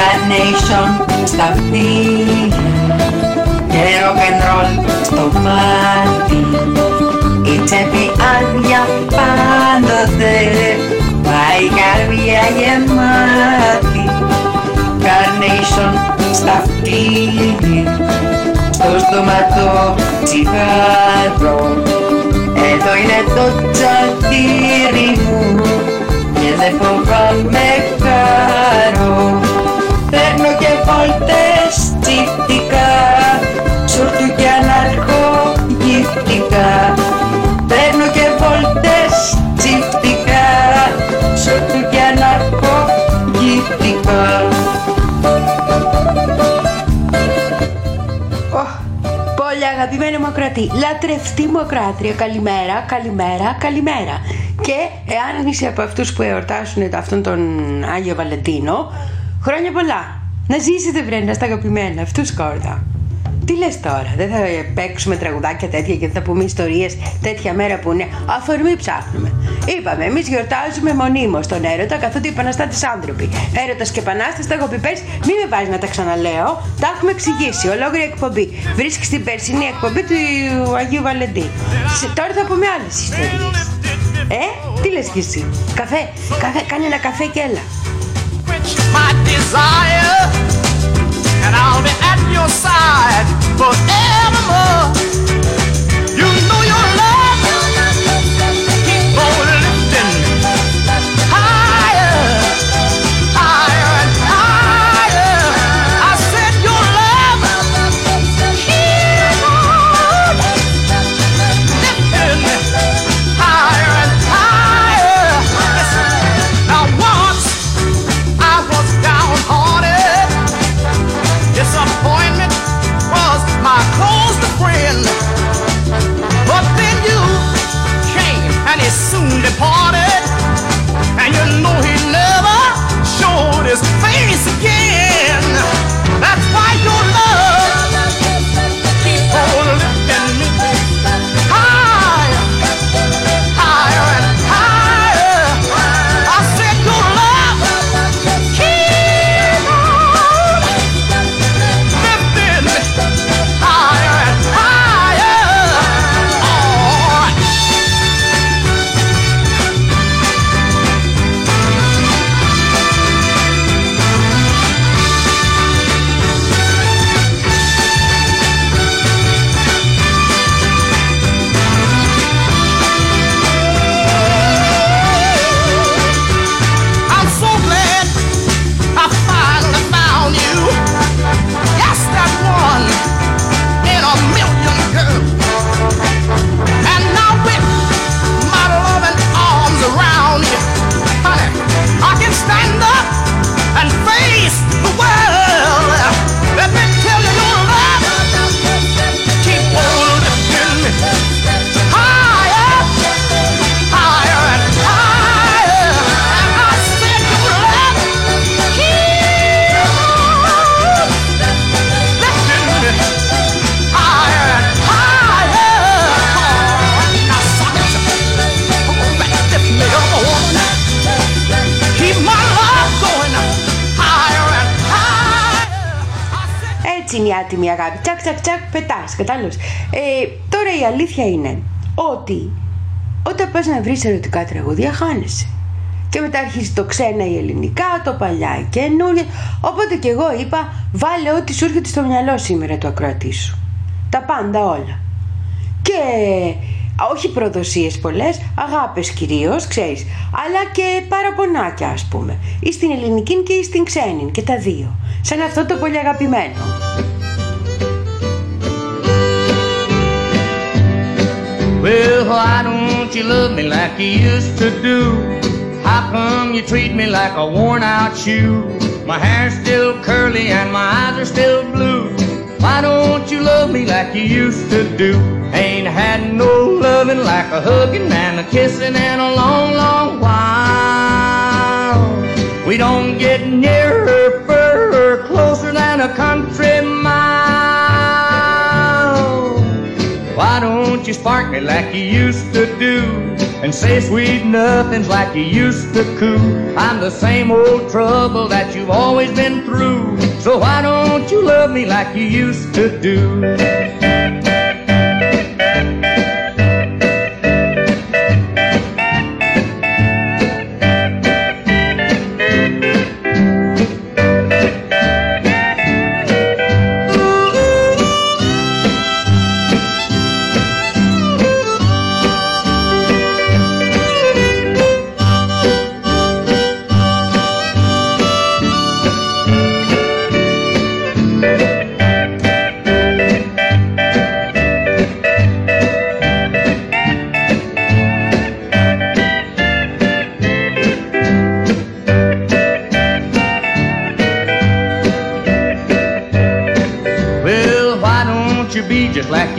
Carnation στα αυτιά και rock and roll στο πάρτι η τσέπη άδεια πάντοτε πάει καρδιά γεμάτη. Carnation στα αυτιά στο στόματο τσιγάρο. Εδώ είναι το τσατήρι μου. Και δεν φοβάμαι χαρό Παίρνω και βόλτες τσιφτικά Σουρτου και αναρχογυφτικά Παίρνω και βόλτες τσιφτικά Σουρτου και αναρχογυφτικά Πολύ αγαπημένη μου ακροατή, λατρευτή μου ακροάτρια, καλημέρα, καλημέρα, καλημέρα. Και εάν είσαι από αυτούς που εορτάσουν αυτόν τον Άγιο Βαλεντίνο, χρόνια πολλά. Να ζήσετε βρένα στα αγαπημένα, αυτούς κόρτα. Τι λες τώρα, δεν θα παίξουμε τραγουδάκια τέτοια και δεν θα πούμε ιστορίες τέτοια μέρα που είναι. Αφορμή ψάχνουμε. Είπαμε, εμείς γιορτάζουμε μονίμως τον έρωτα καθότι οι επαναστάτες άνθρωποι. Έρωτας και επανάσταση τα έχω πει πέρσι, μην με βάζεις να τα ξαναλέω. Τα έχουμε εξηγήσει, ολόκληρη εκπομπή. Βρίσκεις την περσινή εκπομπή του Αγίου Βαλεντή. Σε- Τώρα θα πούμε άλλες ιστορίες. Ε, τι λες κι εσύ. Καφέ, καφέ, κάνε ένα καφέ και έλα. My desire, and I'll be at your side forevermore. You know your love Έτσι είναι η άτιμη αγάπη. Τσακ, τσακ, τσακ, πετάς. Κατάλαβες. Ε, τώρα η αλήθεια είναι ότι όταν πας να βρεις ερωτικά τραγούδια, χάνεσαι. Και μετά αρχίζει το ξένα η ελληνικά, το παλιά η καινούργια. Οπότε και εγώ είπα, βάλε ό,τι σου έρχεται στο μυαλό σήμερα το ακροατή σου. Τα πάντα όλα. Και όχι προδοσίες πολλές, αγάπες κυρίως, ξέρεις, αλλά και παραπονάκια ας πούμε. Ή στην ελληνική και ή στην ξένη και τα δύο. Σαν αυτό το πολύ αγαπημένο. Well, why don't you love me like you used to do? How come you treat me like a worn out shoe? My hair's still curly and my eyes are still blue. Why don't you love me like you used to do? Ain't had no loving like a hugging and a kissing in a long, long while. We don't get nearer, further, closer than a country you spark me like you used to do? And say sweet nothings like you used to coo. I'm the same old trouble that you've always been through. So why don't you love me like you used to do?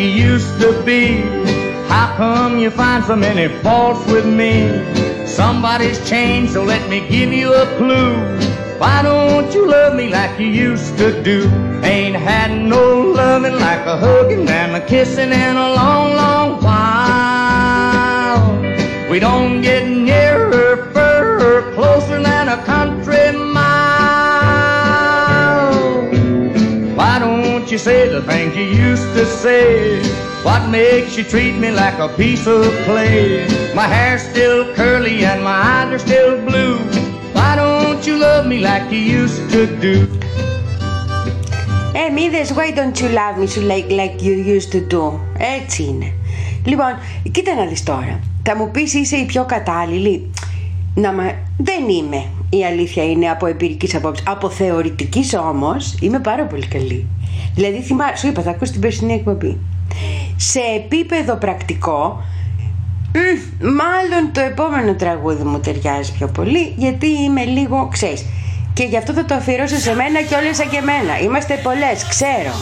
You used to be? How come you find so many faults with me? Somebody's changed, so let me give you a clue. Why don't you love me like you used to do? Ain't had no loving like a hugging and a kissing in a long, long while. We don't get you say the things you used to say? What makes you treat me like a piece of clay? My hair's still curly and my eyes are still blue. Why don't you love me like you used to do? Ε, μη είδες, why don't you love me so like, like you used to do. Έτσι είναι. Λοιπόν, κοίτα να δεις τώρα. Θα μου πεις είσαι η πιο κατάλληλη. Να μα... Δεν είμαι. Η αλήθεια είναι από εμπειρικής απόψης. Από θεωρητικής όμως είμαι πάρα πολύ καλή. Δηλαδή θυμά... σου είπα θα ακούσει την περσινή εκπομπή. Σε επίπεδο πρακτικό μμ, μάλλον το επόμενο τραγούδι μου ταιριάζει πιο πολύ γιατί είμαι λίγο, ξέρεις, και γι' αυτό θα το αφιερώσω σε μένα και όλες σαν και εμένα. Είμαστε πολλές, ξέρω.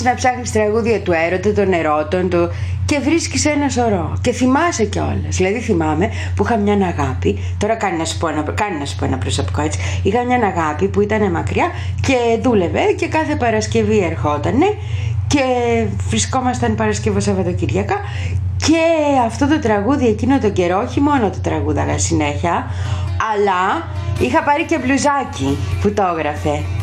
Αρχίζεις να ψάχνεις τραγούδια του έρωτα, των ερώτων του και βρίσκεις ένα σωρό. Και θυμάσαι κιόλας. Δηλαδή θυμάμαι που είχα μια αγάπη, τώρα κάνει να σου πω ένα, κάνει να σου πω ένα προσωπικό έτσι, είχα μια αγάπη που ήταν μακριά και δούλευε και κάθε Παρασκευή ερχότανε και βρισκόμασταν Παρασκευό Σαββατοκύριακα και αυτό το τραγούδι εκείνο τον καιρό όχι μόνο το τραγούδαγα συνέχεια αλλά είχα πάρει και μπλουζάκι που το έγραφε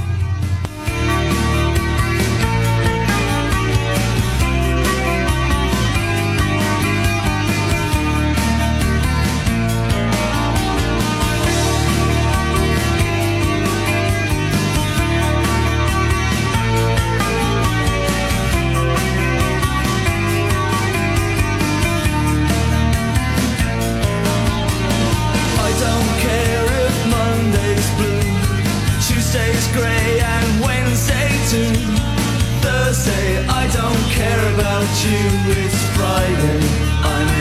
don't care about you. It's Friday, I'm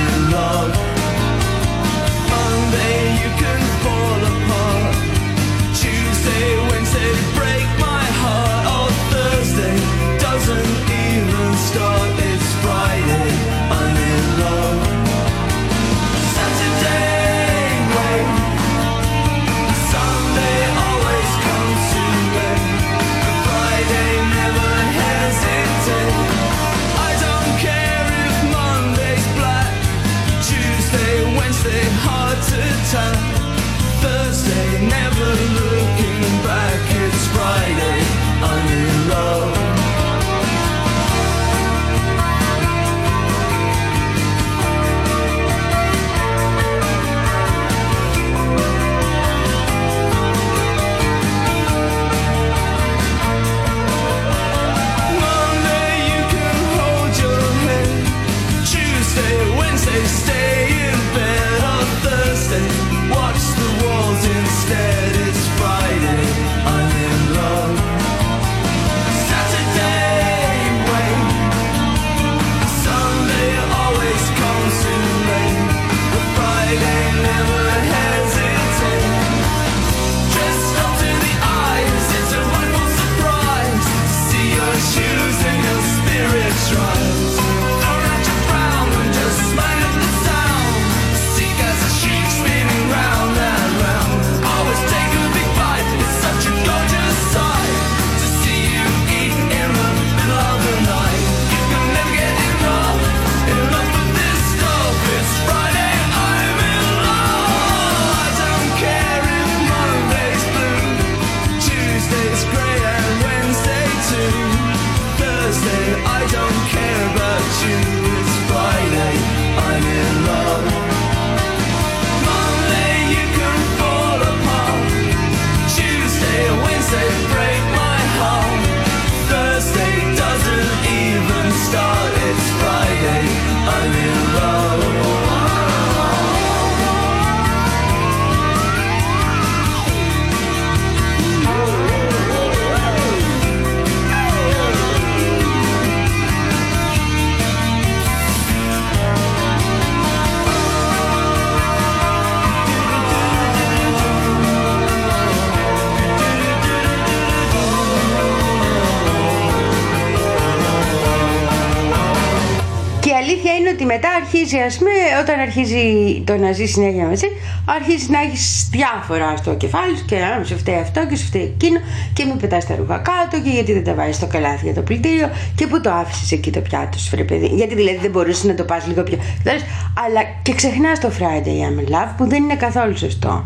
μετά αρχίζει, ας πούμε, όταν αρχίζει το να ζεις συνέχεια μαζί, αρχίζει να έχεις διάφορα στο κεφάλι σου και να σου φταίει αυτό και σου φταίει εκείνο και μην πετάς τα ρούχα κάτω και γιατί δεν τα βάζεις στο καλάθι για το πλυντήριο και πού το άφησες εκεί το πιάτο σου, βρε παιδί. Γιατί δηλαδή δεν μπορούσες να το πας λίγο πιο. Ξέρεις, Αλλά και ξεχνάς το Friday I'm in love που δεν είναι καθόλου σωστό.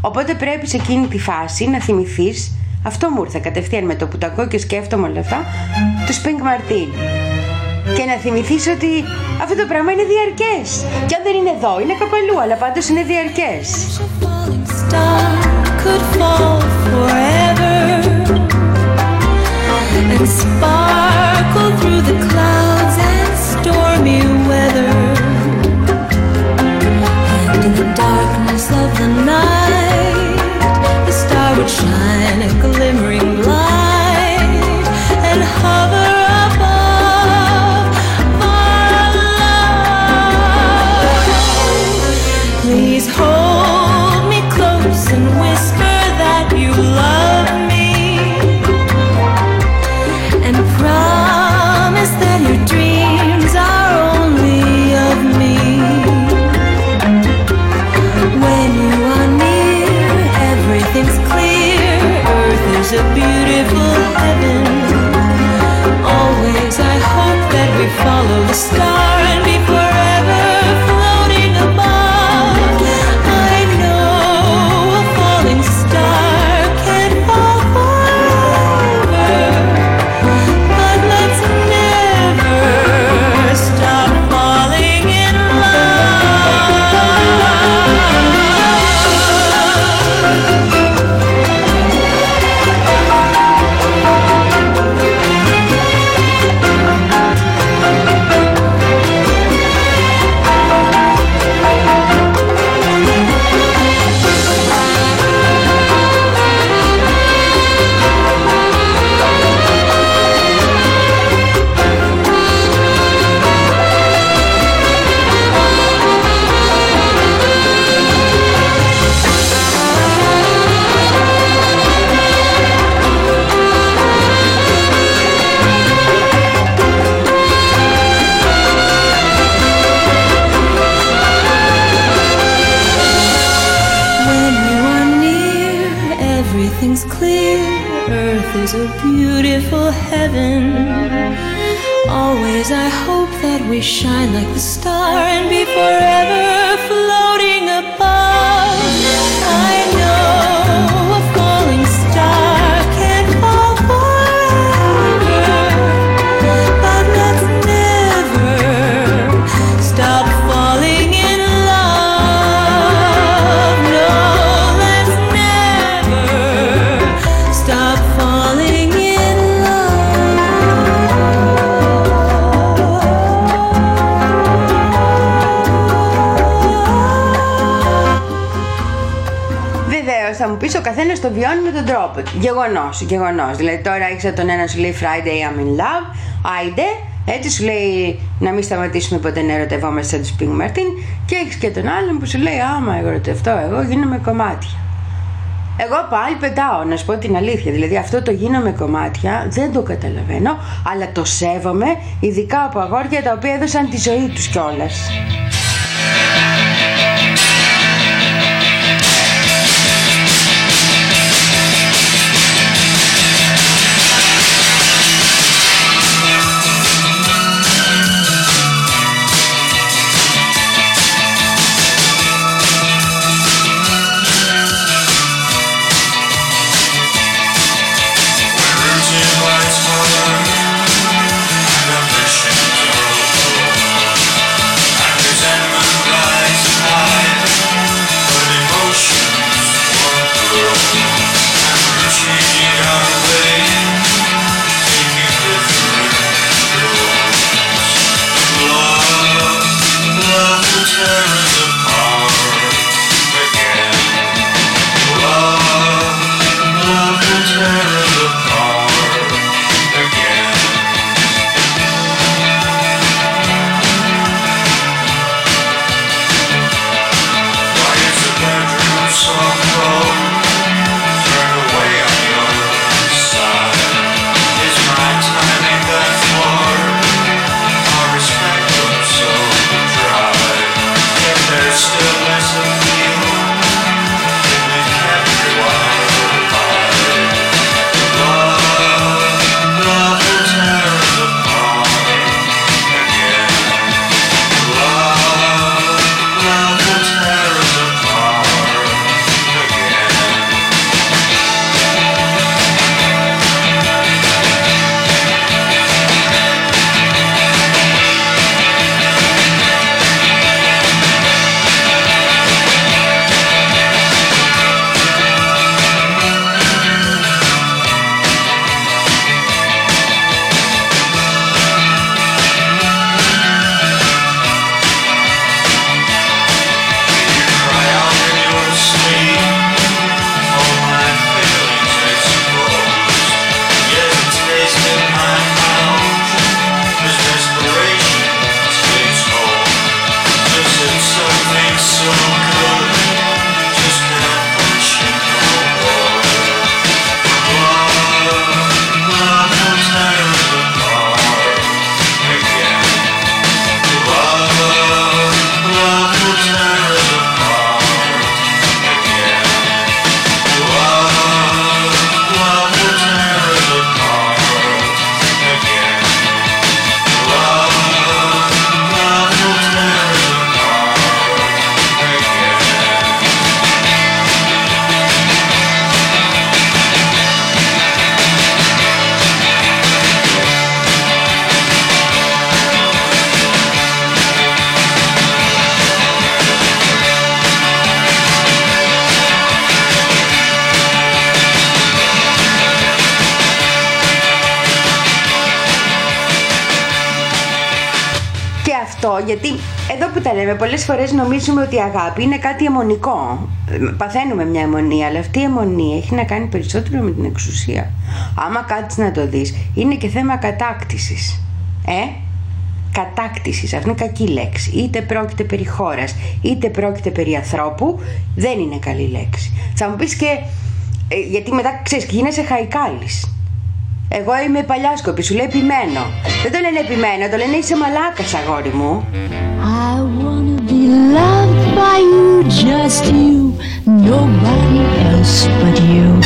Οπότε πρέπει σε εκείνη τη φάση να θυμηθείς. Αυτό μου ήρθε κατευθείαν με το που τα ακούω και σκέφτομαι όλα αυτά. Τους Pink Martin και να θυμηθείς ότι αυτό το πράγμα είναι διαρκές. Και αν δεν είναι εδώ, είναι κάπου αλλά πάντως είναι διαρκές. Γεγονός, γεγονός. Δηλαδή, τώρα έχει τον ένα σου λέει Friday I'm in love, άιντε. Έτσι σου λέει να μην σταματήσουμε ποτέ να ερωτευόμαστε σαν τους Pink Martin. Και έχεις και τον άλλον που σου λέει Άμα ερωτευτώ, εγώ γίνομαι κομμάτια. Εγώ πάλι πετάω, να σου πω την αλήθεια. Δηλαδή, αυτό το γίνομαι κομμάτια δεν το καταλαβαίνω, αλλά το σέβομαι, ειδικά από αγόρια τα οποία έδωσαν τη ζωή τους κιόλας. Τα λέμε, πολλές φορές νομίζουμε ότι η αγάπη είναι κάτι αιμονικό. Ε, Παθαίνουμε μια αιμονία, αλλά αυτή η αιμονία έχει να κάνει περισσότερο με την εξουσία. Άμα κάτσεις να το δεις, είναι και θέμα κατάκτησης. Ε, κατάκτησης, αυτό είναι κακή λέξη. Είτε πρόκειται περί χώρας, είτε πρόκειται περί ανθρώπου, δεν είναι καλή λέξη. Θα μου πεις και, ε, γιατί μετά ξέρεις, και γίνεσαι χαϊκάλης. Εγώ είμαι παλιάσκοπη, σου λέει επιμένω. Δεν το λένε επιμένω, το λένε είσαι μαλάκας αγόρι μου. I wanna be loved by you, just you, nobody else but you.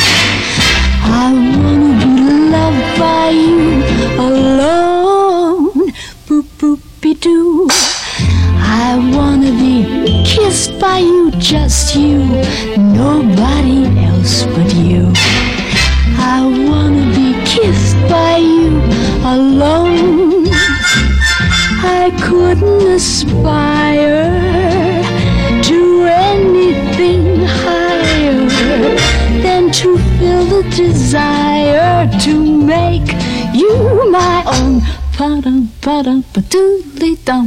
I wanna be loved by you alone, boop boop doo. I wanna be kissed by you, just you, da da ba doo dum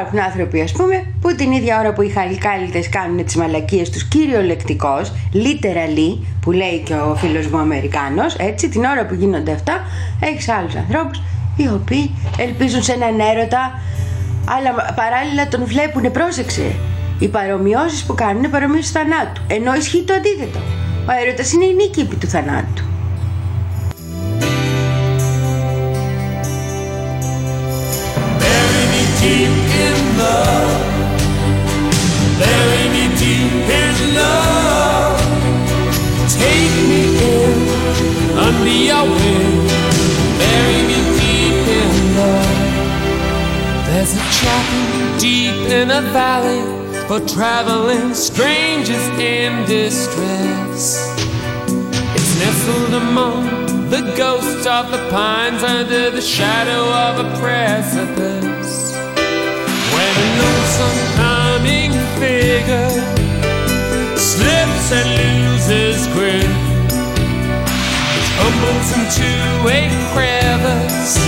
υπάρχουν άνθρωποι, ας πούμε, που την ίδια ώρα που οι χαλικάλιτες κάνουν τις μαλακίες τους κυριολεκτικώς, literally, που λέει και ο φίλος μου Αμερικάνος, έτσι, την ώρα που γίνονται αυτά, έχεις άλλους ανθρώπους οι οποίοι ελπίζουν σε έναν έρωτα, αλλά παράλληλα τον βλέπουν, πρόσεξε. Οι παρομοιώσεις που κάνουν είναι παρομοιώσεις θανάτου, ενώ ισχύει το αντίθετο. Ο έρωτας είναι η νίκη επί του θανάτου. For traveling strangers in distress. It's nestled among the ghosts of the pines under the shadow of a precipice. When a lonesome humming figure slips and loses grip, it tumbles into a crevice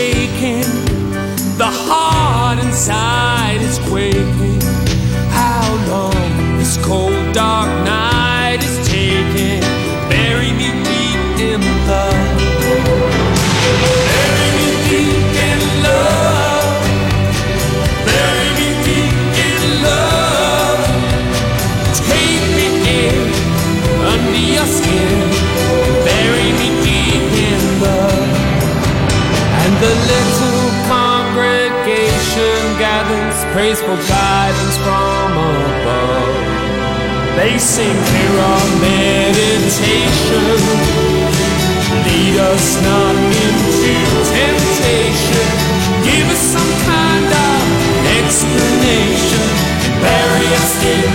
for guidance from above. They sing clear meditation. Lead us not into temptation. Give us some kind of explanation. Bury us deep.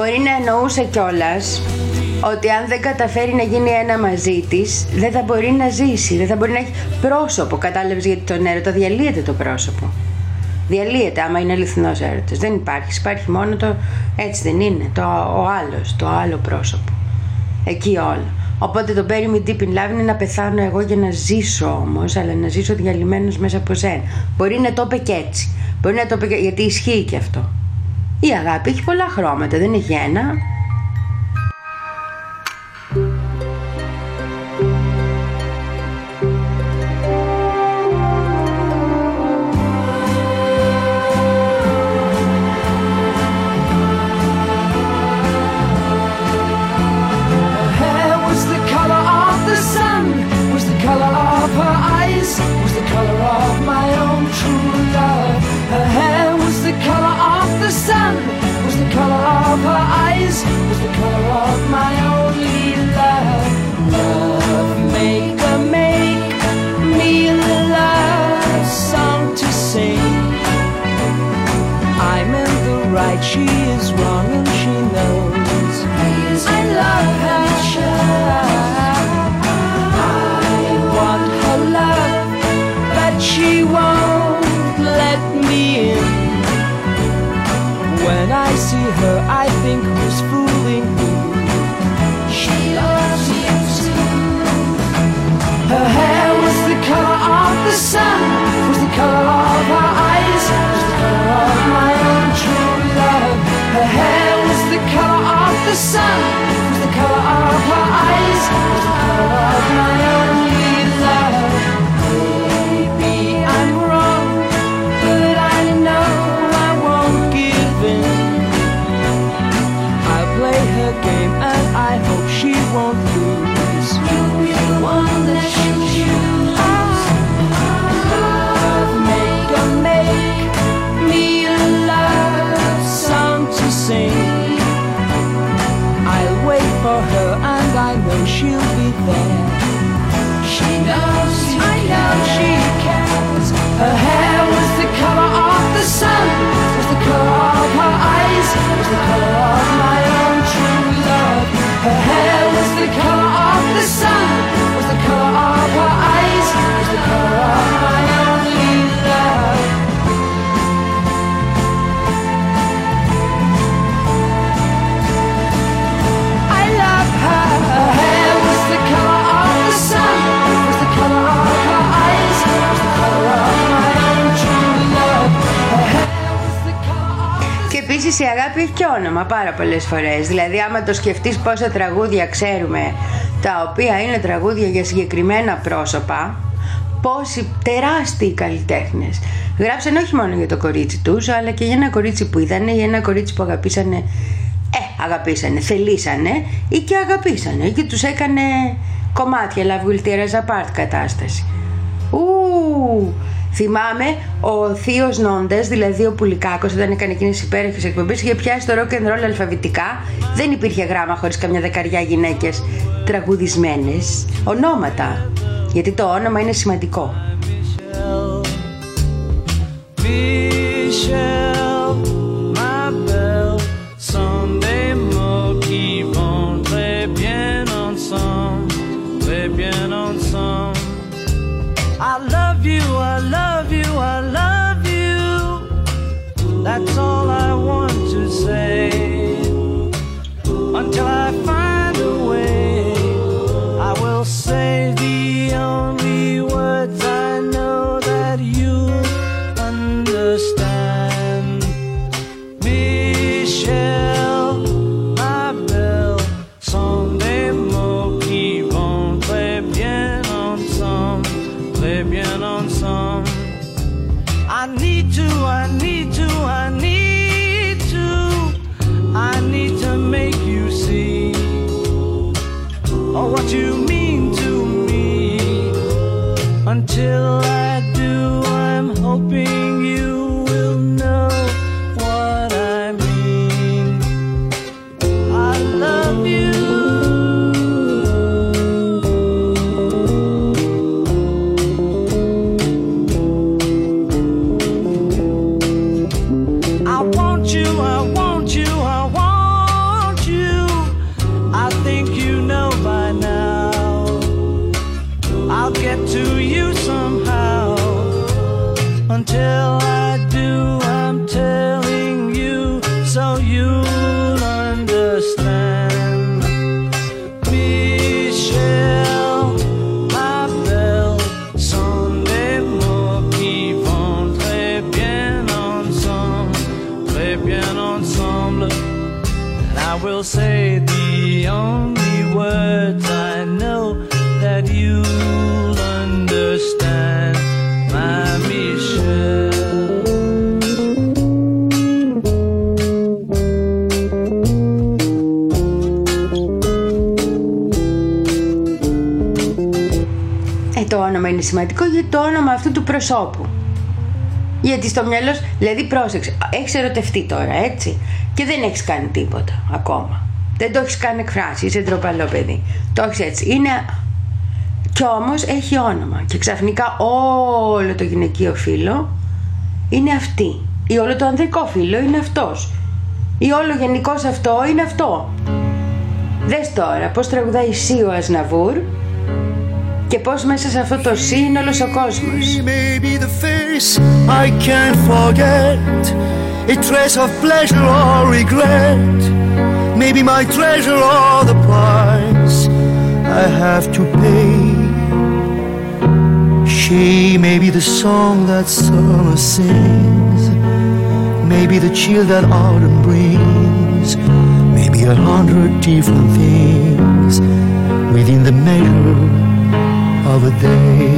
Μπορεί να εννοούσε κιόλας ότι αν δεν καταφέρει να γίνει ένα μαζί της, δεν θα μπορεί να ζήσει, δεν θα μπορεί να έχει πρόσωπο. Κατάλαβες γιατί τον έρωτα διαλύεται το πρόσωπο. Διαλύεται άμα είναι αληθινός έρωτας. Δεν υπάρχει. Υπάρχει μόνο το έτσι δεν είναι. Το, ο άλλος, το άλλο πρόσωπο. Εκεί όλο. Οπότε το Bury Me Deep in Love είναι να πεθάνω εγώ για να ζήσω όμως, αλλά να ζήσω διαλυμένος μέσα από σένα. Μπορεί να το είπε και έτσι. Μπορεί να το είπε και... γιατί ισχύει και αυτό. Η αγάπη έχει πολλά χρώματα, δεν έχει ένα. Αγάπη έχει και όνομα πάρα πολλές φορές. Δηλαδή άμα το σκεφτείς πόσα τραγούδια ξέρουμε τα οποία είναι τραγούδια για συγκεκριμένα πρόσωπα, πόσοι τεράστιοι καλλιτέχνες γράψαν όχι μόνο για το κορίτσι τους, αλλά και για ένα κορίτσι που είδανε ή ένα κορίτσι που αγαπήσανε, ε, αγαπήσανε, θελήσανε ή και αγαπήσανε και τους έκανε κομμάτια, la vultera apart κατάσταση. Ου, θυμάμαι ο Θείος Νόντες, δηλαδή ο Πουλικάκος, όταν έκανε εκείνε τι υπέροχε εκπομπέ, είχε πιάσει το rock and roll αλφαβητικά. Δεν υπήρχε γράμμα χωρίς καμιά δεκαριά γυναίκες τραγουδισμένες. Ονόματα. Γιατί το όνομα είναι σημαντικό. Michelle, σημαντικό γιατί το όνομα αυτού του προσώπου. Γιατί στο μυαλό σου, δηλαδή πρόσεξε, έχεις ερωτευτεί τώρα, έτσι, και δεν έχεις κάνει τίποτα ακόμα. Δεν το έχεις καν εκφράσει, είσαι ντροπαλό παιδί. Το έχεις έτσι. Είναι. Κι όμως έχει όνομα. Και ξαφνικά όλο το γυναικείο φύλλο είναι αυτή. Ή όλο το ανδρικό φύλλο είναι αυτός. Ή όλο γενικώς αυτό είναι αυτό. Δες τώρα πώς τραγουδάει εσύ ο Ασναβούρ και πώς μέσα σε αυτό το σύ είναι όλος ο κόσμος. Maybe the face I can't forget, a trace of pleasure or regret. Maybe my treasure or the price I have to pay. She may be the song that summer sings, maybe the chill that autumn brings, maybe a hundred different things within the measure of a day.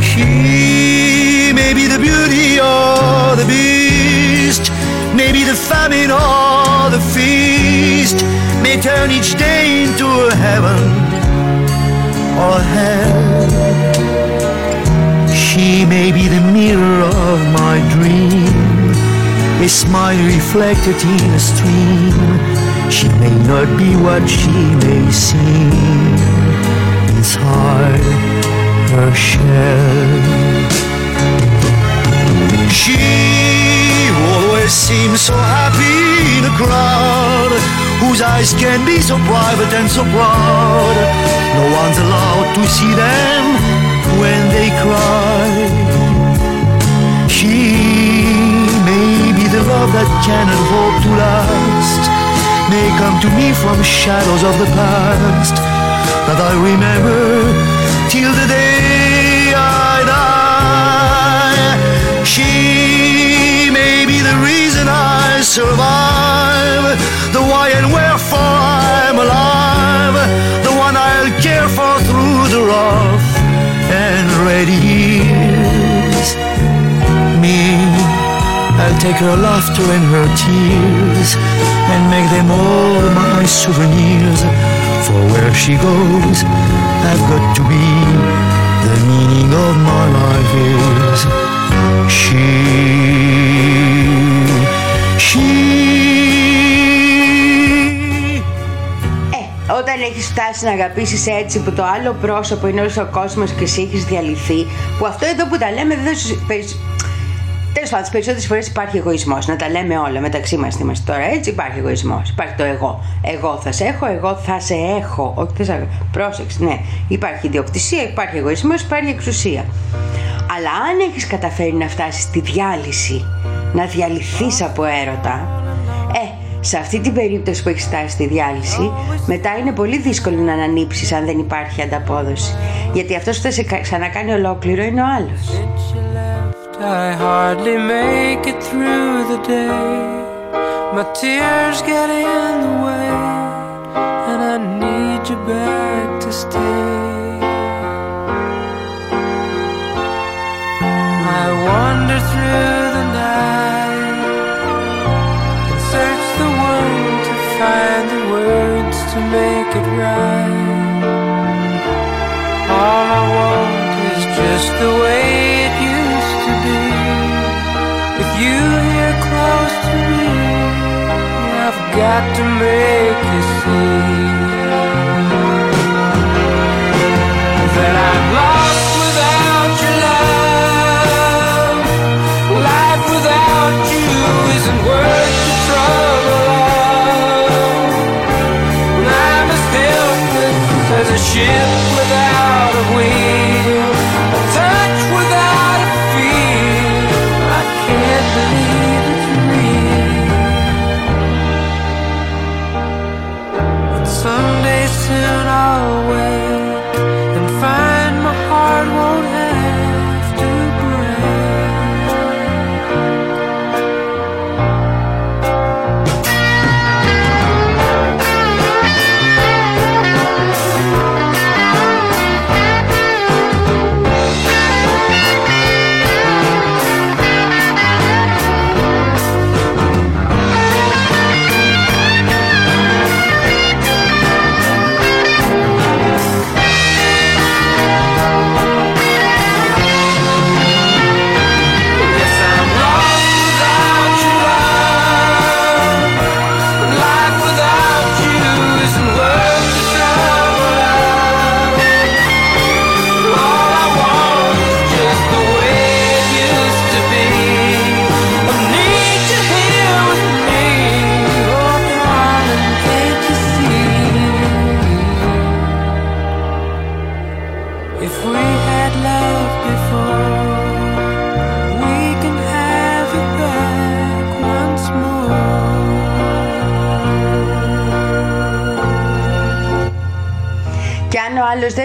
She may be the beauty or the beast, maybe the famine or the feast, may turn each day into a heaven or hell. She may be the mirror of my dream, a smile reflected in a stream. She may not be what she may seem inside her shell. She always seems so happy in a crowd whose eyes can be so private and so proud. No one's allowed to see them when they cry. She may be the love that cannot hope to last, may come to me from shadows of the past that I remember till the day I die. She may be the reason I survive. The why and wherefore I'm alive. The one I'll care for through the rough and ready I'll take her laughter and her tears and make them all my souvenirs. For where she goes, I've got to be. The meaning of my life is she. She. Ε, όταν έχεις φτάσει να αγαπήσεις έτσι που το άλλο πρόσωπο είναι όλο ο κόσμος και εσύ έχεις διαλυθεί, που αυτό εδώ που τα λέμε δεν θα σου. Τέλο πάντων, τις περισσότερες φορές υπάρχει εγωισμός. Να τα λέμε όλα μεταξύ μας. Είμαστε τώρα έτσι, υπάρχει εγωισμός. Υπάρχει το εγώ. Εγώ θα σε έχω, εγώ θα σε έχω. Όχι, θα σε... Πρόσεξε, ναι. Υπάρχει ιδιοκτησία, υπάρχει εγωισμός, υπάρχει εξουσία. Αλλά αν έχεις καταφέρει να φτάσεις στη διάλυση, να διαλυθείς από έρωτα, ε, σε αυτή την περίπτωση που έχεις φτάσει στη διάλυση, μετά είναι πολύ δύσκολο να ανανύψεις αν δεν υπάρχει ανταπόδοση. Γιατί αυτός που θα σε κα- ξανακάνει ολόκληρο είναι ο άλλος. I hardly make it through the day. My tears get in the way, and I need you back to stay. I wander through the night and search the world to find the words to make it right. All I want is just the way got to make you see that I'm lost without your love. Life without you isn't worth the trouble of. I'm as helpless as a ship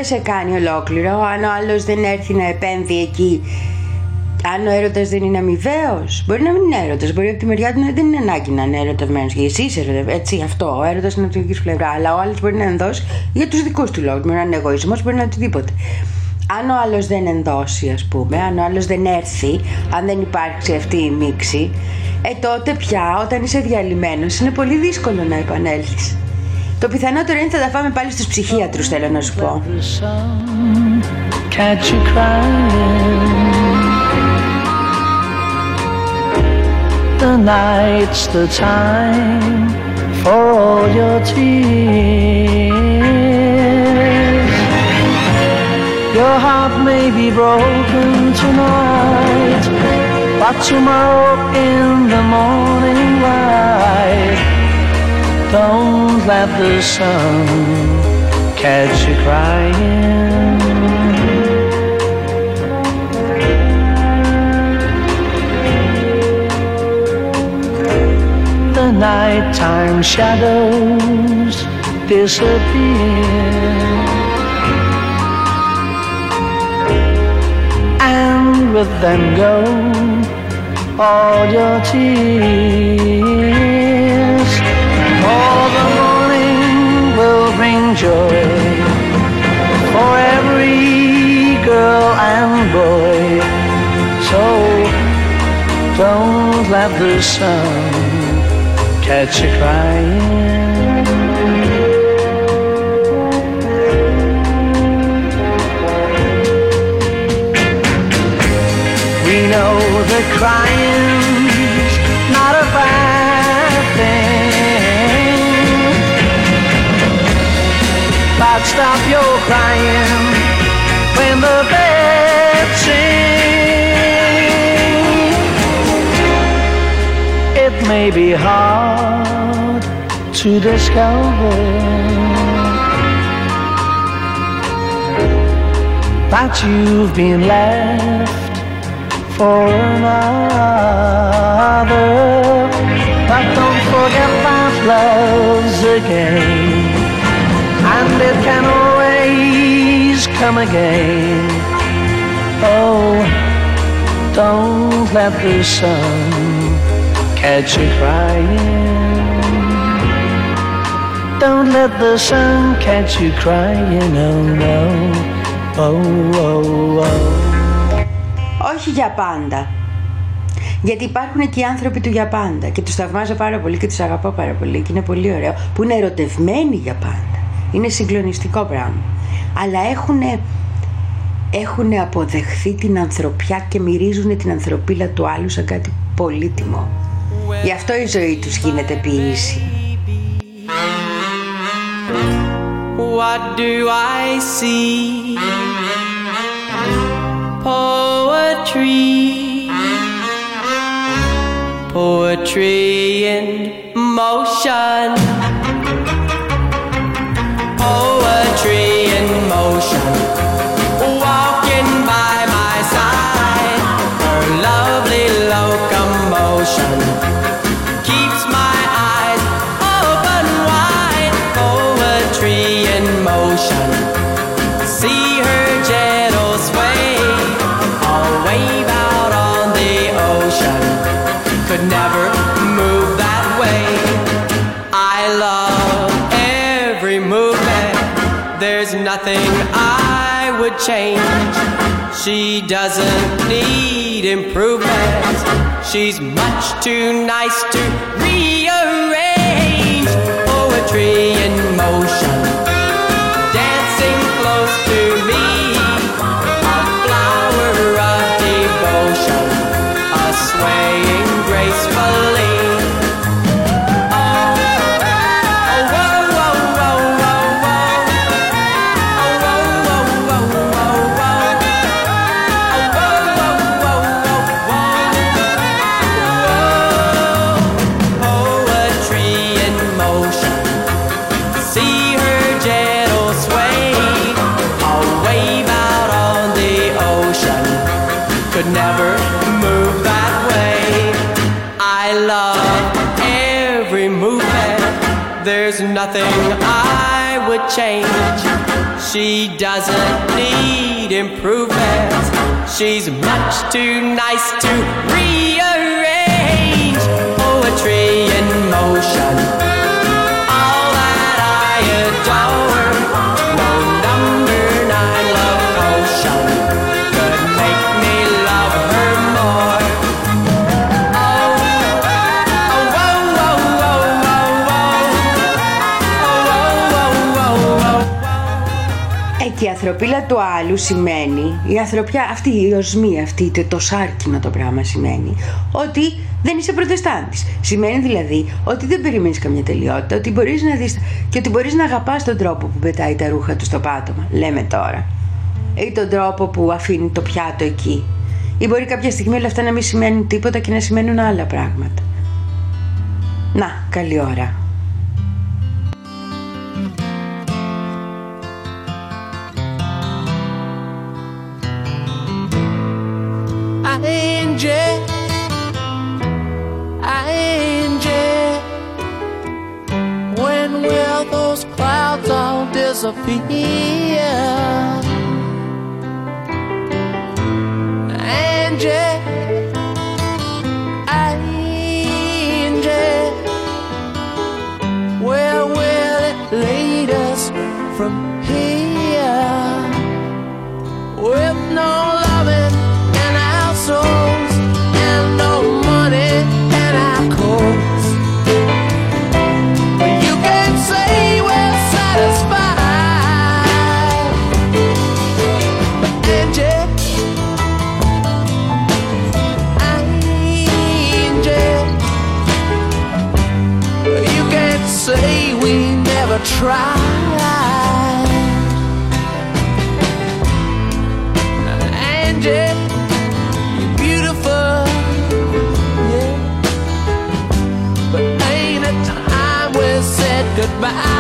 σε κάνει ολόκληρο, αν ο άλλος δεν έρθει να επέμβει εκεί, αν ο έρωτας δεν είναι αμοιβαίος, μπορεί να μην είναι έρωτας, μπορεί από τη μεριά του να δεν είναι ανάγκη να είναι ερωτευμένος και εσύ είσαι ερωτευ- έτσι αυτό, ο έρωτας είναι από τη δική σου πλευρά, αλλά ο άλλος μπορεί να ενδώσει για τους δικούς του λόγους, μπορεί να είναι εγωισμός, μπορεί να είναι οτιδήποτε. Αν ο άλλος δεν ενδώσει ας πούμε, αν ο άλλος δεν έρθει, αν δεν υπάρξει αυτή η μίξη, ε τότε πια όταν είσαι διαλυμένος είναι πολύ δύσκολο να επανέλθεις. Το πιθανότερο είναι θα τα φάμε πάλι στους ψυχίατρους θέλω να σου πω. the sun catch you crying. The night's the time for all your tears. Your heart may be broken tonight, but tomorrow in the morning light, don't let the sun catch you crying. The nighttime shadows disappear, and with them go all your tears. Bring joy for every girl and boy. So don't let the sun catch you crying. We know that crying's Stop your crying when the birds sing. It may be hard to discover that you've been left for another. But don't forget that love's a game, and it can always come again. Oh, don't let the sun catch you crying. Don't let the sun catch you crying, oh no, oh, oh, oh. Όχι για πάντα. Γιατί υπάρχουν και οι άνθρωποι του για πάντα και τους θαυμάζω πάρα πολύ και τους αγαπώ πάρα πολύ και είναι πολύ ωραίο που είναι ερωτευμένοι για πάντα. Είναι συγκλονιστικό πράγμα. Αλλά έχουν έχουν αποδεχθεί την ανθρωπιά και μυρίζουν την ανθρωπίλα του άλλου σαν κάτι πολύτιμο. Γι' αυτό η ζωή τους γίνεται ποιήση. What do I see? Poetry. Poetry in motion. Poetry in motion. She doesn't need improvement. She's much too nice to rearrange. Poetry in motion, She doesn't need improvement. She's much too nice to rearrange. Poetry in motion. Ανθρωπίλα του άλλου σημαίνει, η ανθρωπιά, αυτή η οσμή, αυτή, το, το σάρκινο το πράγμα σημαίνει, ότι δεν είσαι προτεστάντης. Σημαίνει δηλαδή ότι δεν περιμένεις καμιά τελειότητα, ότι μπορείς να δεις και ότι μπορείς να αγαπάς τον τρόπο που πετάει τα ρούχα του στο πάτωμα, λέμε τώρα. Ή τον τρόπο που αφήνει το πιάτο εκεί. Ή μπορεί κάποια στιγμή όλα αυτά να μην σημαίνουν τίποτα και να σημαίνουν άλλα πράγματα. Να, καλή ώρα. When will those clouds all disappear? Where will it lead us from here? Tried. Angie, you're beautiful, yeah. But ain't time we said goodbye?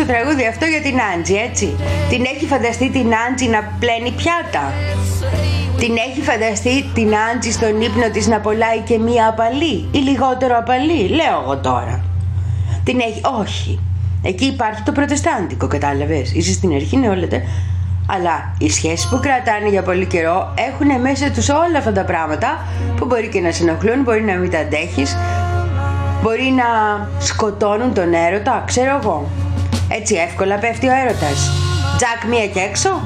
Γράφει αυτό στο τραγούδι αυτό για την Άντζη, έτσι. Την έχει φανταστεί την Άντζη να πλένει πιάτα. Την έχει φανταστεί την Άντζη στον ύπνο της να πολάει και μία απαλή ή λιγότερο απαλή, λέω εγώ τώρα. Την έχει, όχι. Εκεί υπάρχει το προτεστάντικο, κατάλαβες. Είσαι στην αρχή νεόλετε. Αλλά οι σχέσεις που κρατάνε για πολύ καιρό έχουν μέσα τους όλα αυτά τα πράγματα που μπορεί και να σε ενοχλούν, μπορεί να μην τα αντέχεις, μπορεί να σκοτώνουν τον έρωτα, ξέρω εγώ. Έτσι εύκολα πέφτει ο έρωτας. Τζακ μία και έξω.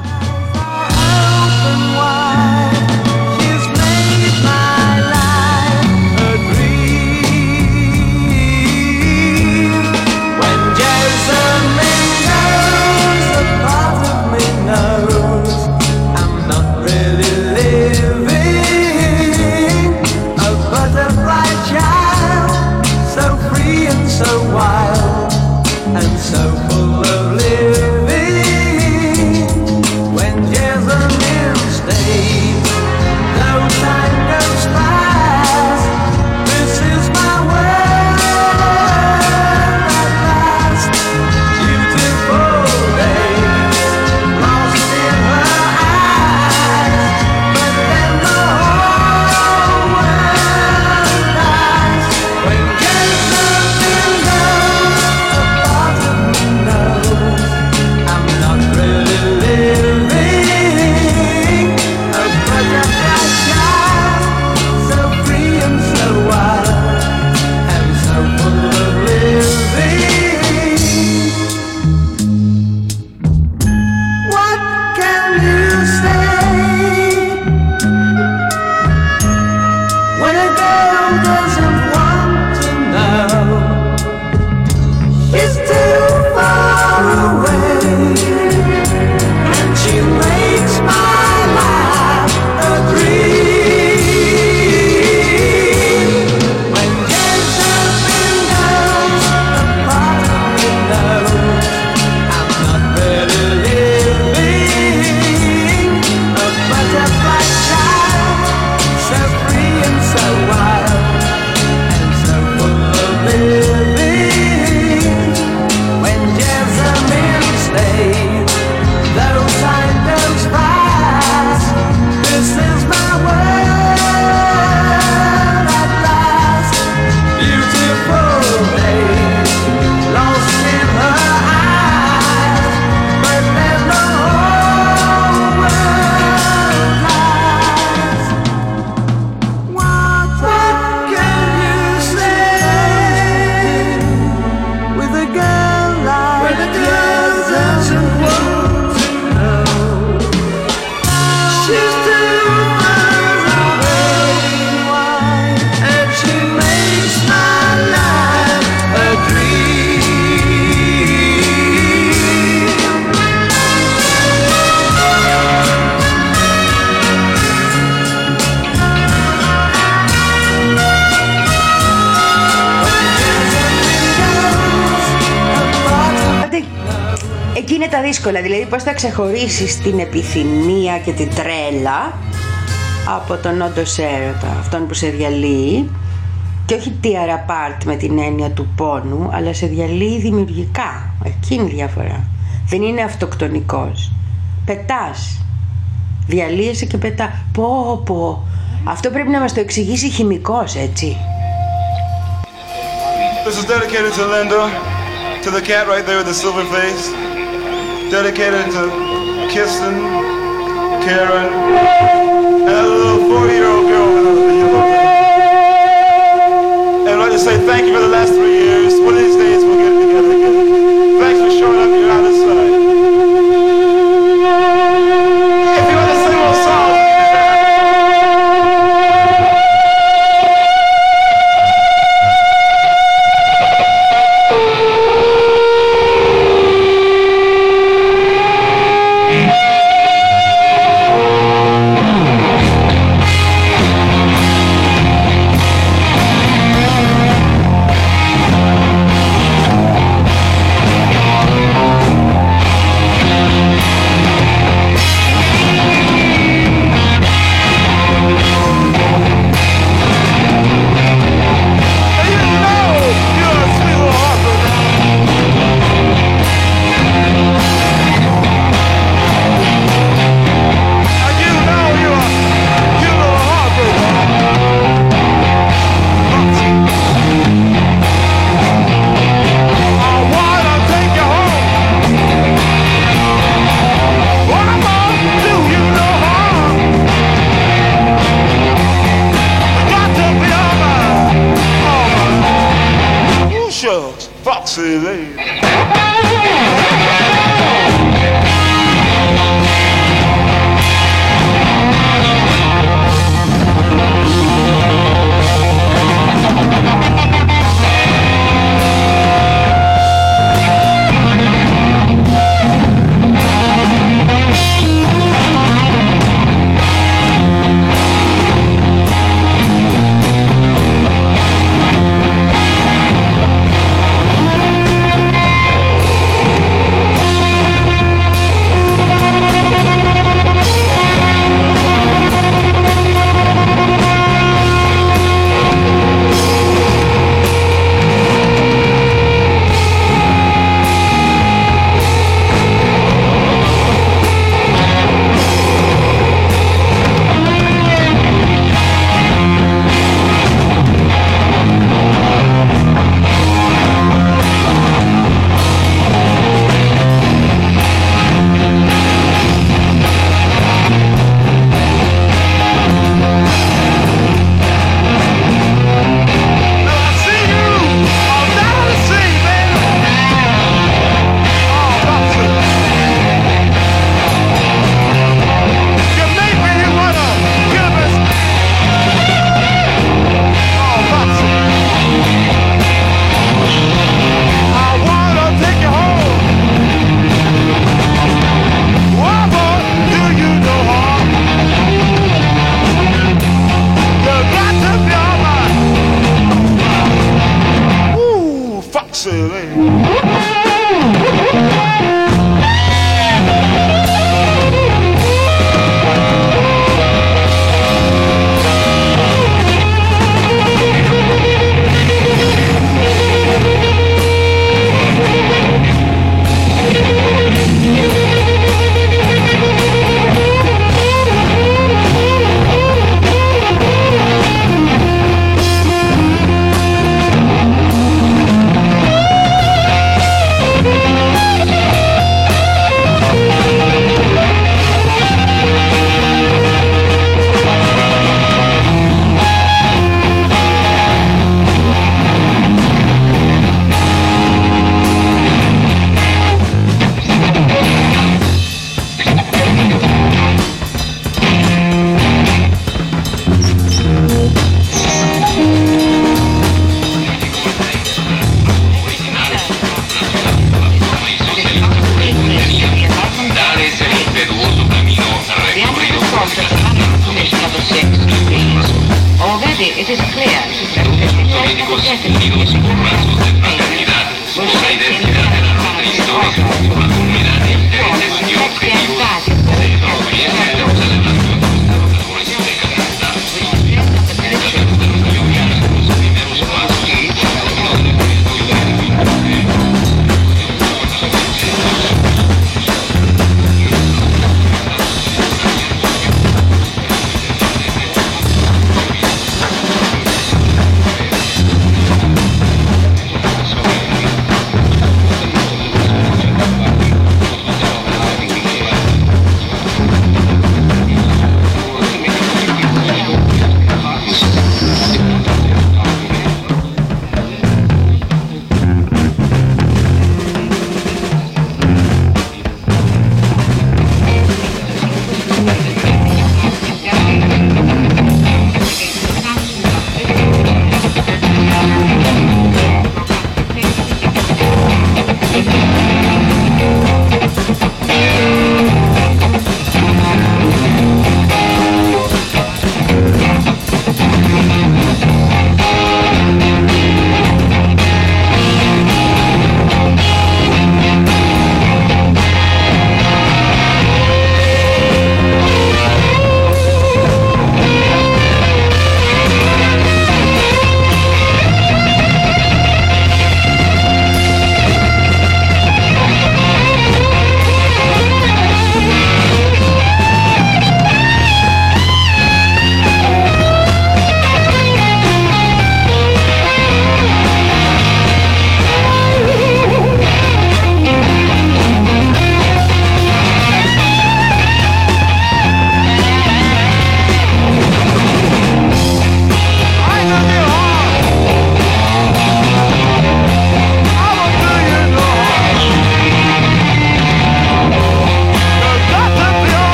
Δύσκολα. Δηλαδή, πώς θα ξεχωρίσεις την επιθυμία και την τρέλα από τον όντως έρωτα, αυτόν που σε διαλύει και όχι tear apart με την έννοια του πόνου, αλλά σε διαλύει δημιουργικά. Εκεί είναι η διαφορά. Δεν είναι αυτοκτονικός. Πετάς. Διαλύεσαι και πετά. Πω πω. Αυτό πρέπει να μας το εξηγήσει χημικός, έτσι. This is dedicated to Linda, to the cat right there with the silver face. Dedicated to Kirsten, Karen, and that little 40-year-old girl with the yellow And I'd like to say thank you for the last three years.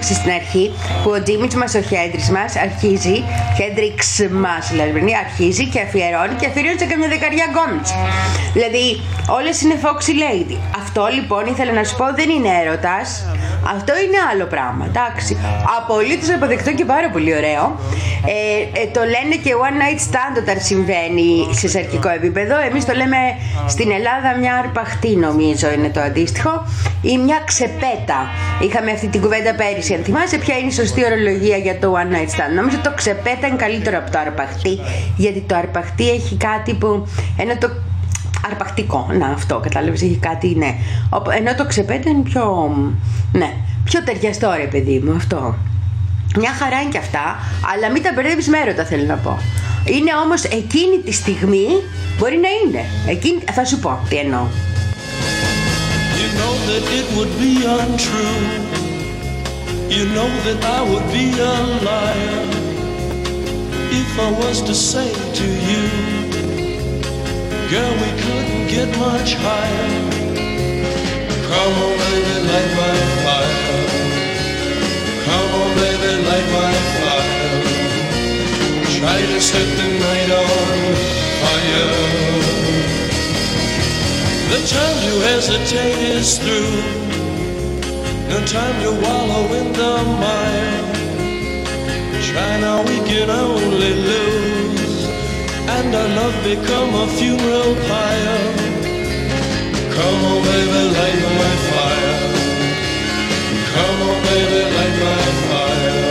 Αν το πρόσεξε στην αρχή που ο Τζίμιτς μας, ο Χέντρix μας, αρχίζει, Χέντριξ μας δηλαδή, αρχίζει και αφιερώνει και αφιερώνει σε καμιά δεκαριά γκόμιτς. Δηλαδή όλες είναι Foxy Lady. Αυτό λοιπόν ήθελα να σου πω δεν είναι έρωτας. Αυτό είναι άλλο πράγμα, εντάξει. Απολύτως αποδεκτό και πάρα πολύ ωραίο. Ε, ε, το λένε και one night stand όταν συμβαίνει σε σαρκικό επίπεδο. Εμείς το λέμε στην Ελλάδα μια αρπαχτή νομίζω είναι το αντίστοιχο ή μια ξεπέτα. Είχαμε αυτή την κουβέντα πέρυσι. Αν θυμάσαι ποια είναι η σωστή ορολογία για το one night stand. Νομίζω το ξεπέτα είναι καλύτερο από το αρπαχτή γιατί το αρπαχτή έχει κάτι που ενώ το αρπακτικό. Να, αυτό κατάλαβες. Έχει κάτι, ναι. Οπ- Ενώ το ξεπέτα είναι πιο. Ναι, πιο ταιριαστό ρε παιδί μου αυτό. Μια χαρά είναι και αυτά, αλλά μην τα μπερδεύεις με έρωτα θέλω να πω. Είναι όμως εκείνη τη στιγμή μπορεί να είναι. Εκείνη... Θα σου πω τι εννοώ. You know that it would be untrue. You know that I would be a liar if I was to say to you, Girl, we couldn't get much higher. Come on, baby, light my fire. Come on, baby, light my fire. Try to set the night on fire. The time to hesitate is through. No time to wallow in the mire. Try now, we can only lose. And our love become a funeral pyre. Come on, baby, light my fire. Come on, baby, light my fire.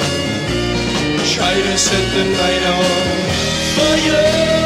Try to set the night on fire.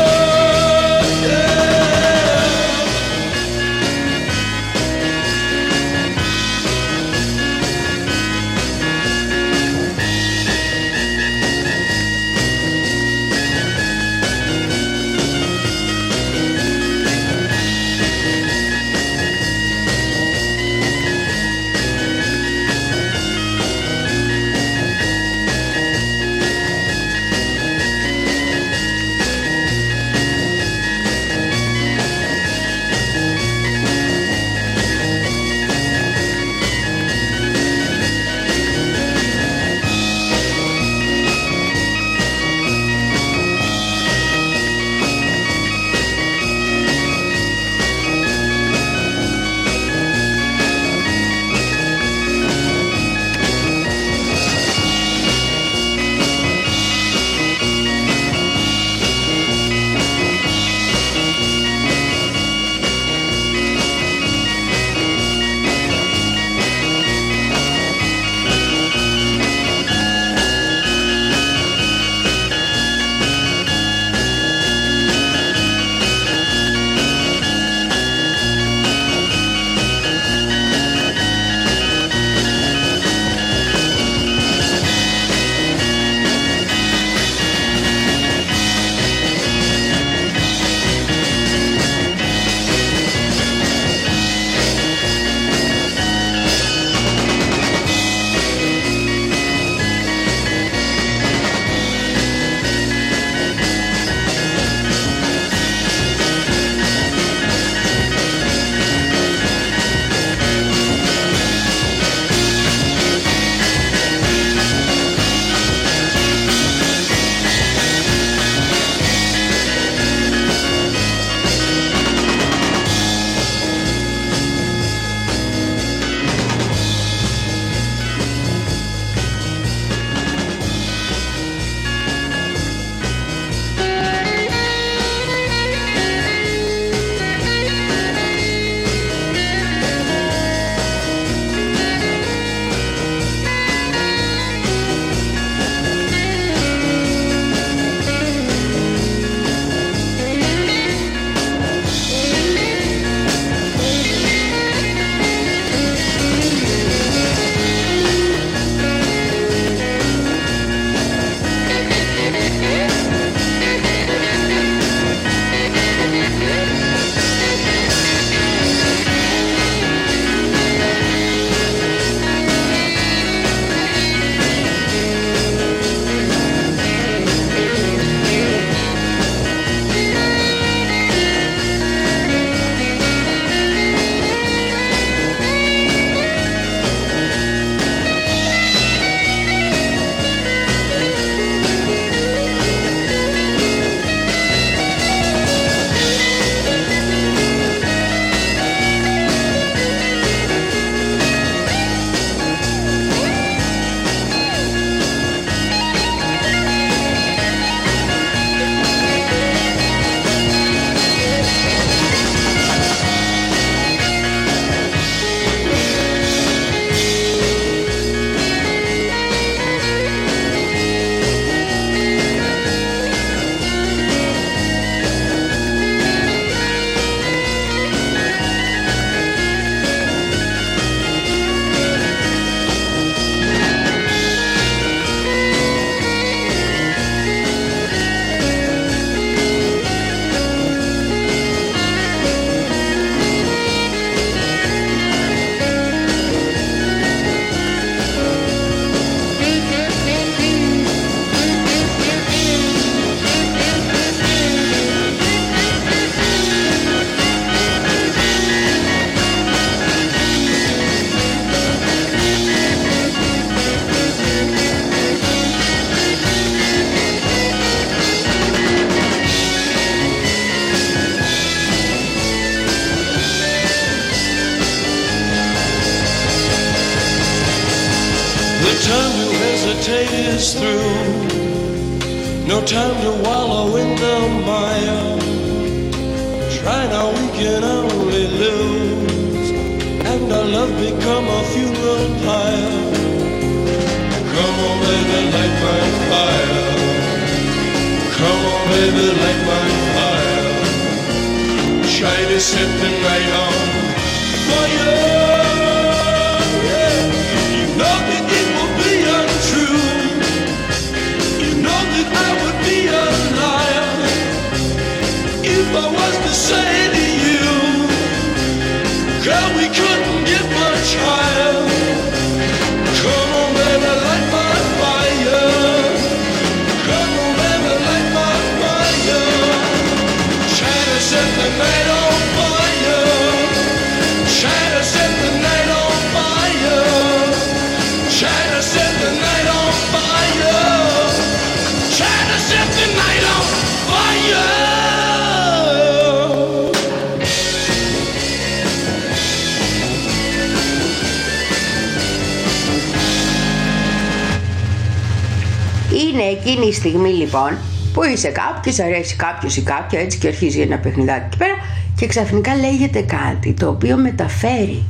Εκείνη η στιγμή λοιπόν που είσαι κάπου και σε αρέσει κάποιος ή κάποια έτσι και αρχίζει ένα παιχνιδάκι εκεί πέρα και ξαφνικά λέγεται κάτι το οποίο μεταφέρει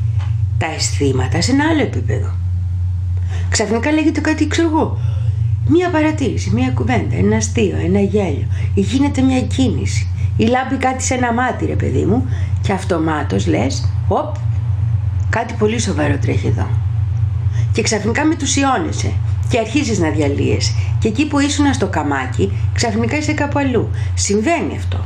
τα αισθήματα σε ένα άλλο επίπεδο. Ξαφνικά λέγεται κάτι, ξέρω εγώ, μία παρατήρηση, μία κουβέντα, ένα αστείο, ένα γέλιο, ή γίνεται μια κίνηση, ή λάμπει κάτι σε ένα μάτι ρε παιδί μου και αυτομάτως λες, οπ, κάτι πολύ σοβαρό τρέχει εδώ και ξαφνικά μετουσιώνεσαι και αρχίζεις να διαλύεσαι και εκεί που ήσουν στο καμάκι ξαφνικά είσαι κάπου αλλού. Συμβαίνει αυτό.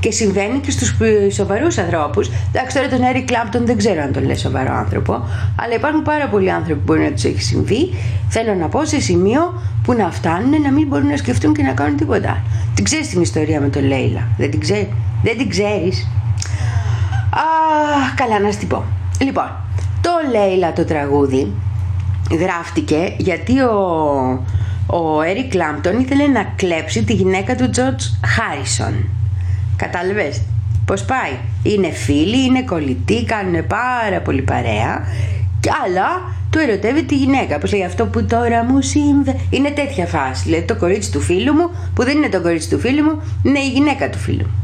Και συμβαίνει και στους ε, σοβαρούς ανθρώπους. Εντάξει τώρα τον Eric Clapton δεν ξέρω αν τον λέει σοβαρό άνθρωπο, αλλά υπάρχουν πάρα πολλοί άνθρωποι που μπορεί να τους έχει συμβεί. Θέλω να πω σε σημείο που να φτάνουν να μην μπορούν να σκεφτούν και να κάνουν τίποτα. άλλο. Την ξέρεις την ιστορία με τον Λέιλα; Δεν την, ξέρει. δεν την ξέρεις; Α, καλά να σου την πω. Λοιπόν, το Λέιλα το τραγούδι γράφτηκε γιατί ο, ο Έρικ Κλάμπτον ήθελε να κλέψει τη γυναίκα του Τζορτζ Χάρισον. Κατάλαβες πώς πάει. Είναι φίλοι, είναι κολλητοί, κάνουν πάρα πολύ παρέα και αλλά του ερωτεύει τη γυναίκα. Πώς λέει αυτό που τώρα μου συμβαίνει. Είναι τέτοια φάση. Λέει το κορίτσι του φίλου μου που δεν είναι το κορίτσι του φίλου μου, είναι η γυναίκα του φίλου μου.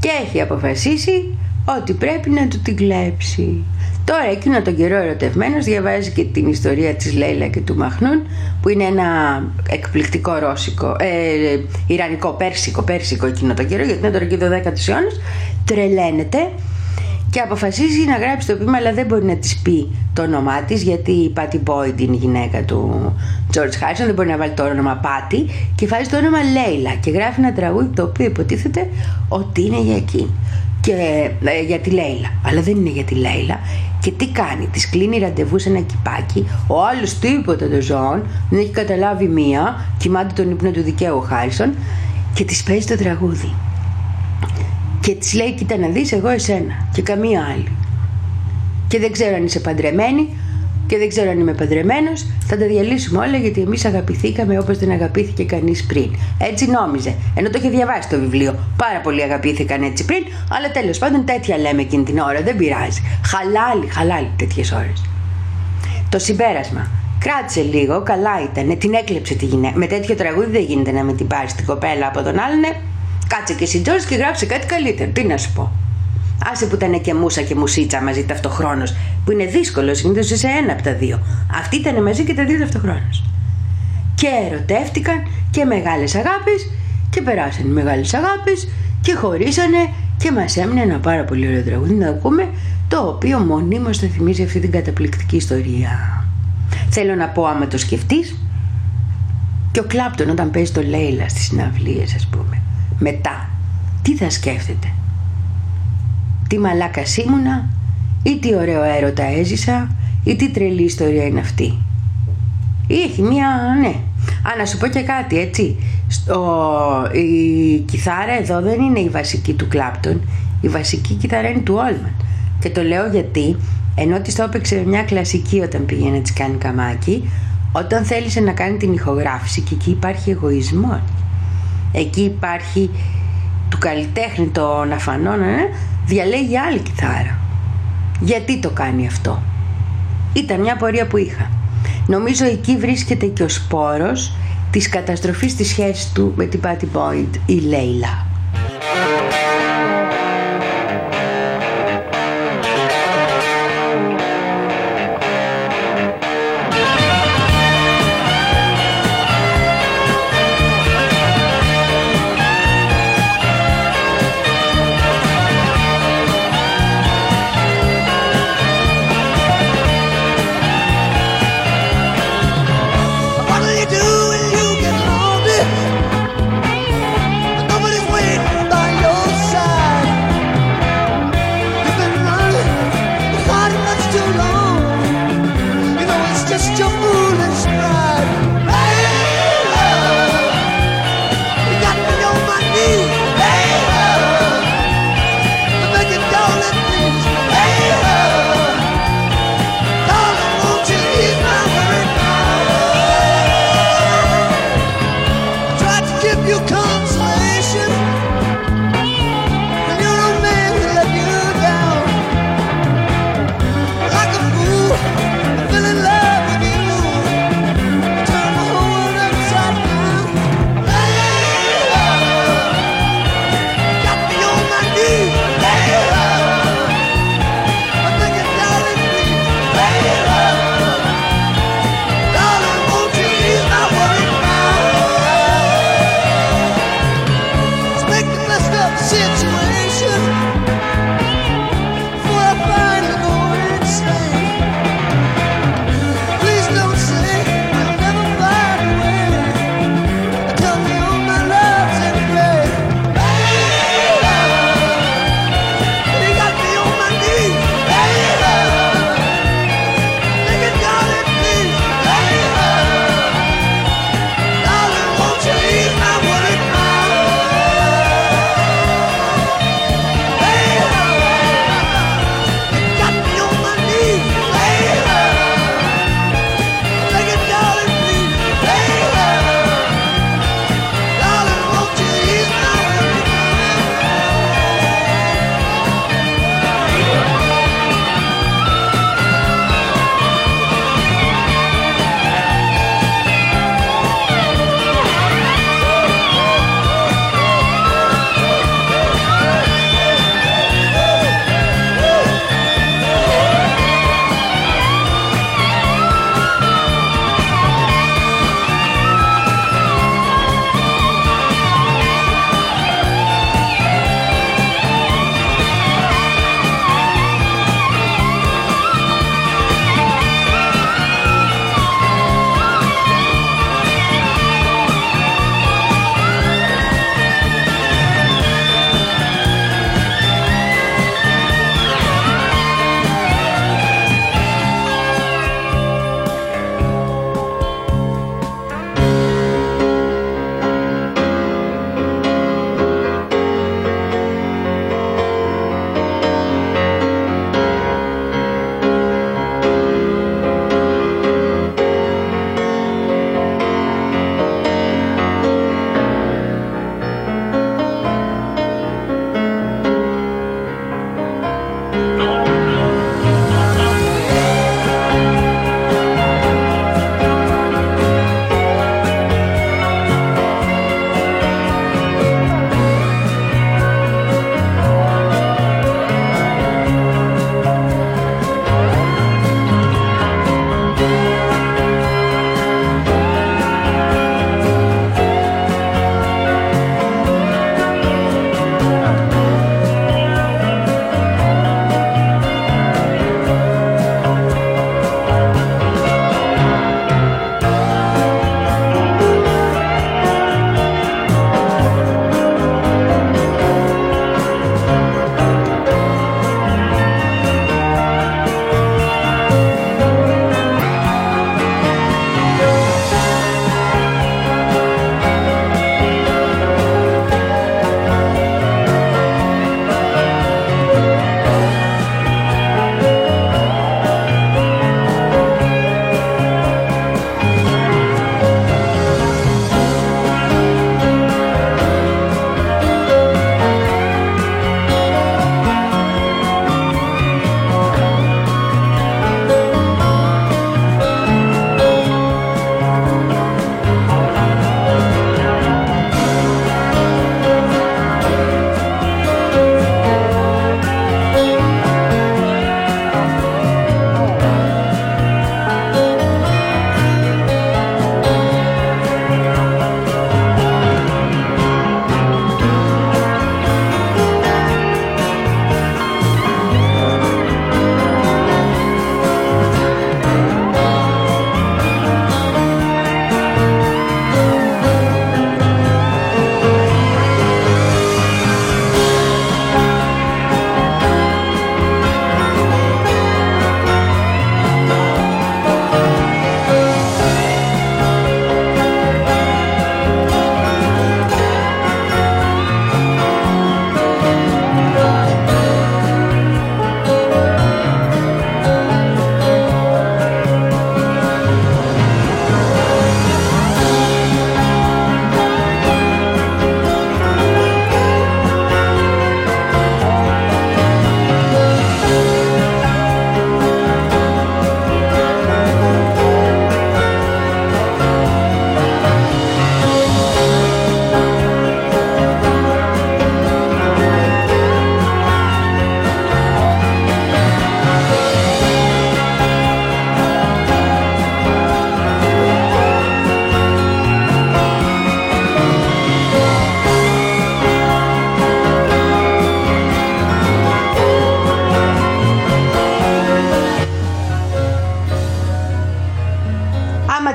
Και έχει αποφασίσει ότι πρέπει να του την κλέψει. Τώρα εκείνο τον καιρό ερωτευμένος διαβάζει και την ιστορία της Λέιλα και του Μαχνούν που είναι ένα εκπληκτικό ρώσικο, ε, ιρανικό, πέρσικο, πέρσικο εκείνο τον καιρό γιατί είναι τώρα και το 10ο αιώνας τρελαίνεται και αποφασίζει να γράψει το ποίημα αλλά δεν μπορεί να της πει το όνομά της γιατί η Patty Boyd είναι η γυναίκα του George Harrison δεν μπορεί να βάλει το όνομα Patty και βάζει το όνομα Λέιλα και γράφει ένα τραγούδι το οποίο υποτίθεται ότι είναι για εκείνη και ε, για τη Λέιλα. Αλλά δεν είναι για τη Λέιλα. Και τι κάνει, της κλείνει ραντεβού σε ένα κυπάκι. Ο άλλος τίποτα των ζώων, δεν έχει καταλάβει μία, κοιμάται τον ύπνο του δικαίου ο Χάρισον και της παίζει το τραγούδι. Και της λέει: Κοίτα να δεις, εγώ εσένα και καμία άλλη. Και δεν ξέρω αν είσαι παντρεμένη και δεν ξέρω αν είμαι παντρεμένος. Θα τα διαλύσουμε όλα γιατί εμείς αγαπηθήκαμε όπως δεν αγαπήθηκε κανείς πριν. Έτσι νόμιζε. Ενώ το είχε διαβάσει το βιβλίο. Πάρα πολλοί αγαπήθηκαν έτσι πριν, αλλά τέλος πάντων τέτοια λέμε εκείνη την ώρα. Δεν πειράζει. Χαλάλι, χαλάλι τέτοιες ώρες. Το συμπέρασμα. Κράτησε λίγο, καλά ήταν. Την έκλεψε τη γυναίκα. Με τέτοιο τραγούδι δεν γίνεται να με την πάρει την κοπέλα από τον άλλον. ε. Κάτσε και εσύ Τζόρτζ και γράψε κάτι καλύτερο. Τι να σου πω. Άσε που ήταν και μουσα και μουσίτσα μαζί ταυτοχρόνως, που είναι δύσκολο, συνήθως είσαι ένα από τα δύο. Αυτοί ήταν μαζί και τα δύο ταυτοχρόνως. Και ερωτεύτηκαν και μεγάλες αγάπη και περάσαν οι μεγάλες αγάπη και χωρίσανε και μας έμεινε ένα πάρα πολύ ωραίο τραγούδι να ακούμε, το οποίο μονίμως θα θυμίζει αυτή την καταπληκτική ιστορία. Θέλω να πω άμα το σκεφτείς, και ο Κλάπτον όταν παίζει το Λέιλα στις συναυλίες ας πούμε, μετά, τι θα σκέφτεται; Τι μαλάκας ήμουνα ή τι ωραίο έρωτα έζησα ή τι τρελή ιστορία είναι αυτή. Ή έχει μία, ναι. Α, να σου πω και κάτι, έτσι. Στο, η κιθάρα εδώ δεν είναι η βασική του Κλάπτον. Η βασική κιθάρα είναι του Όλμαν. Και το λέω γιατί, ενώ της το έπαιξε μια κλασική όταν πήγε να της κάνει καμάκι, όταν θέλησε να κάνει την ηχογράφηση και εκεί υπάρχει εγωισμός. Εκεί υπάρχει του καλλιτέχνη των αφανών, ε, διαλέγει άλλη κιθάρα. Γιατί το κάνει αυτό; Ήταν μια πορεία που είχα. Νομίζω εκεί βρίσκεται και ο σπόρος της καταστροφής της σχέσης του με την Patty Boyd, η Λέιλα.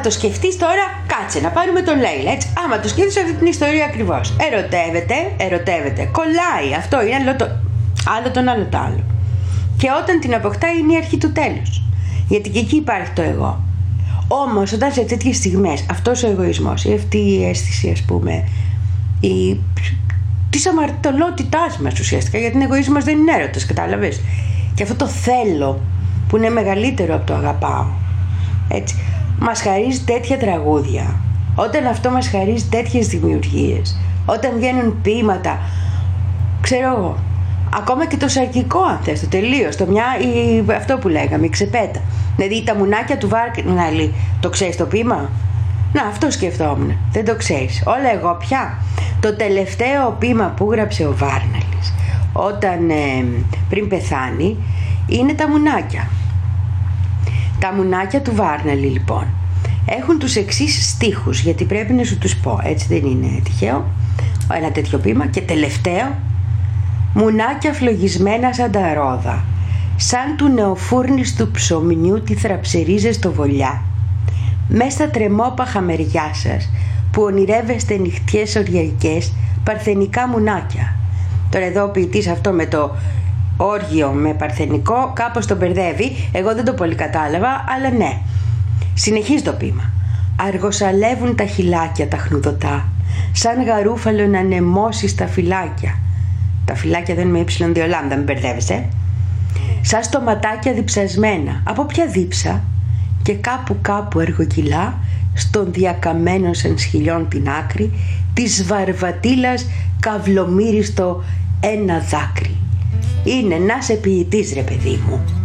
Το σκεφτείς τώρα, κάτσε να πάρουμε τον Λέιλα. Έτσι. Άμα το σκέφτεσαι αυτή την ιστορία ακριβώς. Ερωτεύεται, ερωτεύεται. Κολλάει. Αυτό είναι άλλο το, άλλο τον άλλο το άλλο. Και όταν την αποκτάει είναι η αρχή του τέλους. Γιατί και εκεί υπάρχει το εγώ. Όμως, όταν σε τέτοιες στιγμές αυτός ο εγωισμός ή αυτή η αίσθηση, ας πούμε, η... της αμαρτωλότητάς μας ουσιαστικά, γιατί ο εγωισμός δεν είναι έρωτας, κατάλαβες; Και αυτό το θέλω που είναι μεγαλύτερο από το αγαπάω. Έτσι. Μας χαρίζει τέτοια τραγούδια. Όταν αυτό μας χαρίζει τέτοιες δημιουργίες. Όταν βγαίνουν ποίηματα. Ξέρω εγώ. Ακόμα και το σαρκικό αν θες, το τελείως. Το μια, η, αυτό που λέγαμε, η ξεπέτα. Δηλαδή τα μουνάκια του Βάρκναλη. Το ξέρεις το ποίημα; Να, αυτό σκεφτόμουν. Δεν το ξέρεις. Όλα εγώ πια. Το τελευταίο ποίημα που γράψε ο Βάρναλης όταν ε, πριν πεθάνει είναι τα μουνάκια. Τα μουνάκια του Βάρναλη λοιπόν έχουν τους εξής στίχους γιατί πρέπει να σου τους πω έτσι δεν είναι τυχαίο ένα τέτοιο ποίημα. Και τελευταίο μουνάκια φλογισμένα σαν τα ρόδα σαν του νεοφούρνης του ψωμιού τη θραψερίζες στο βολιά. Μες στα τρεμόπαχα μεριά σας που ονειρεύεστε νυχτιές οριακές παρθενικά μουνάκια τώρα εδώ ο ποιητής αυτό με το όργιο με παρθενικό κάπως τον μπερδεύει. Εγώ δεν το πολύ κατάλαβα αλλά ναι. Συνεχίζει το πείμα αργοσαλεύουν τα χυλάκια τα χνουδωτά σαν γαρούφαλο να ανεμώσει στα φυλάκια. Τα φυλάκια δεν είναι με ύψιλον δύο λάμδα μην μπερδεύεσαι σαν στοματάκια διψασμένα. Από ποια δίψα; Και κάπου κάπου εργοκυλά στον διακαμένο σαν σχηλιών την άκρη της βαρβατήλας καυλομύριστο ένα δάκρυ είναι να σε ποιητής ρε παιδί μου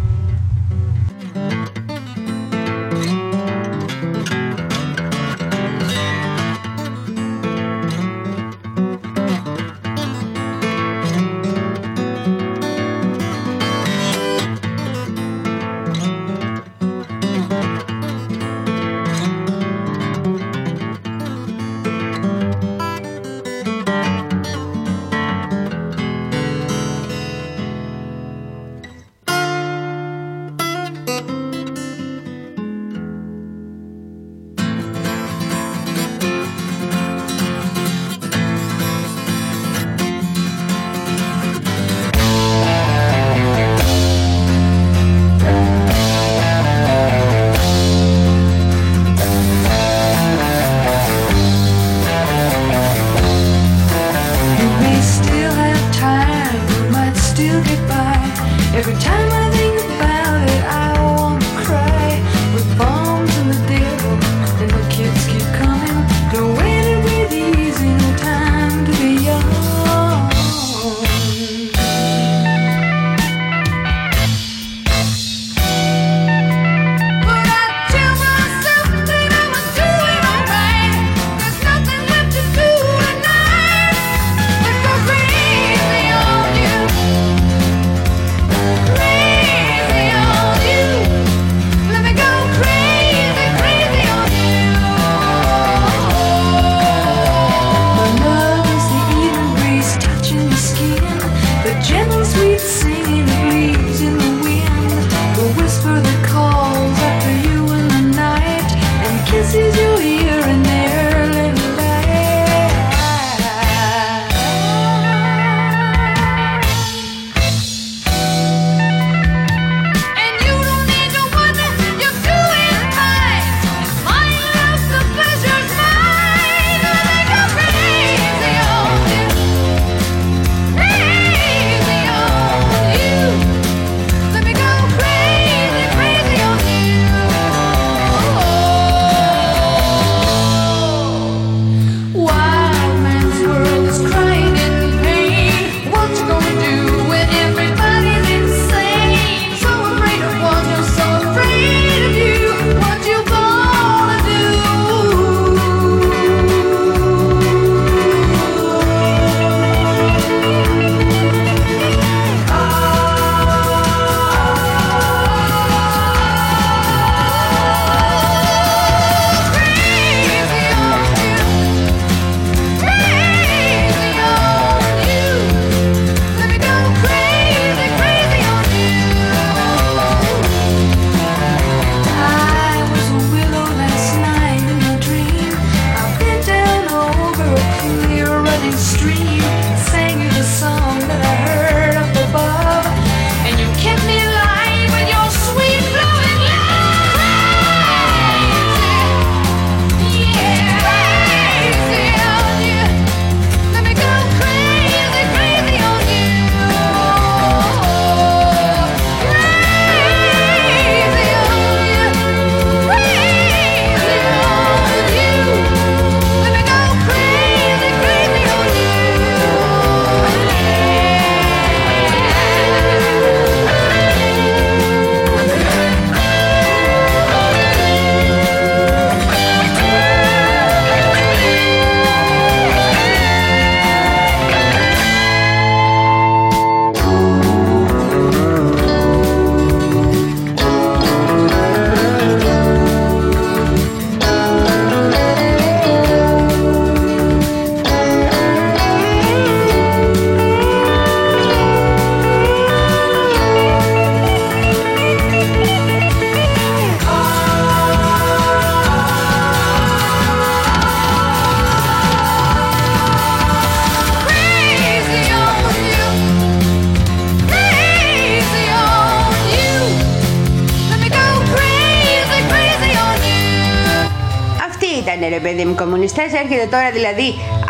έρχεται τώρα δηλαδή,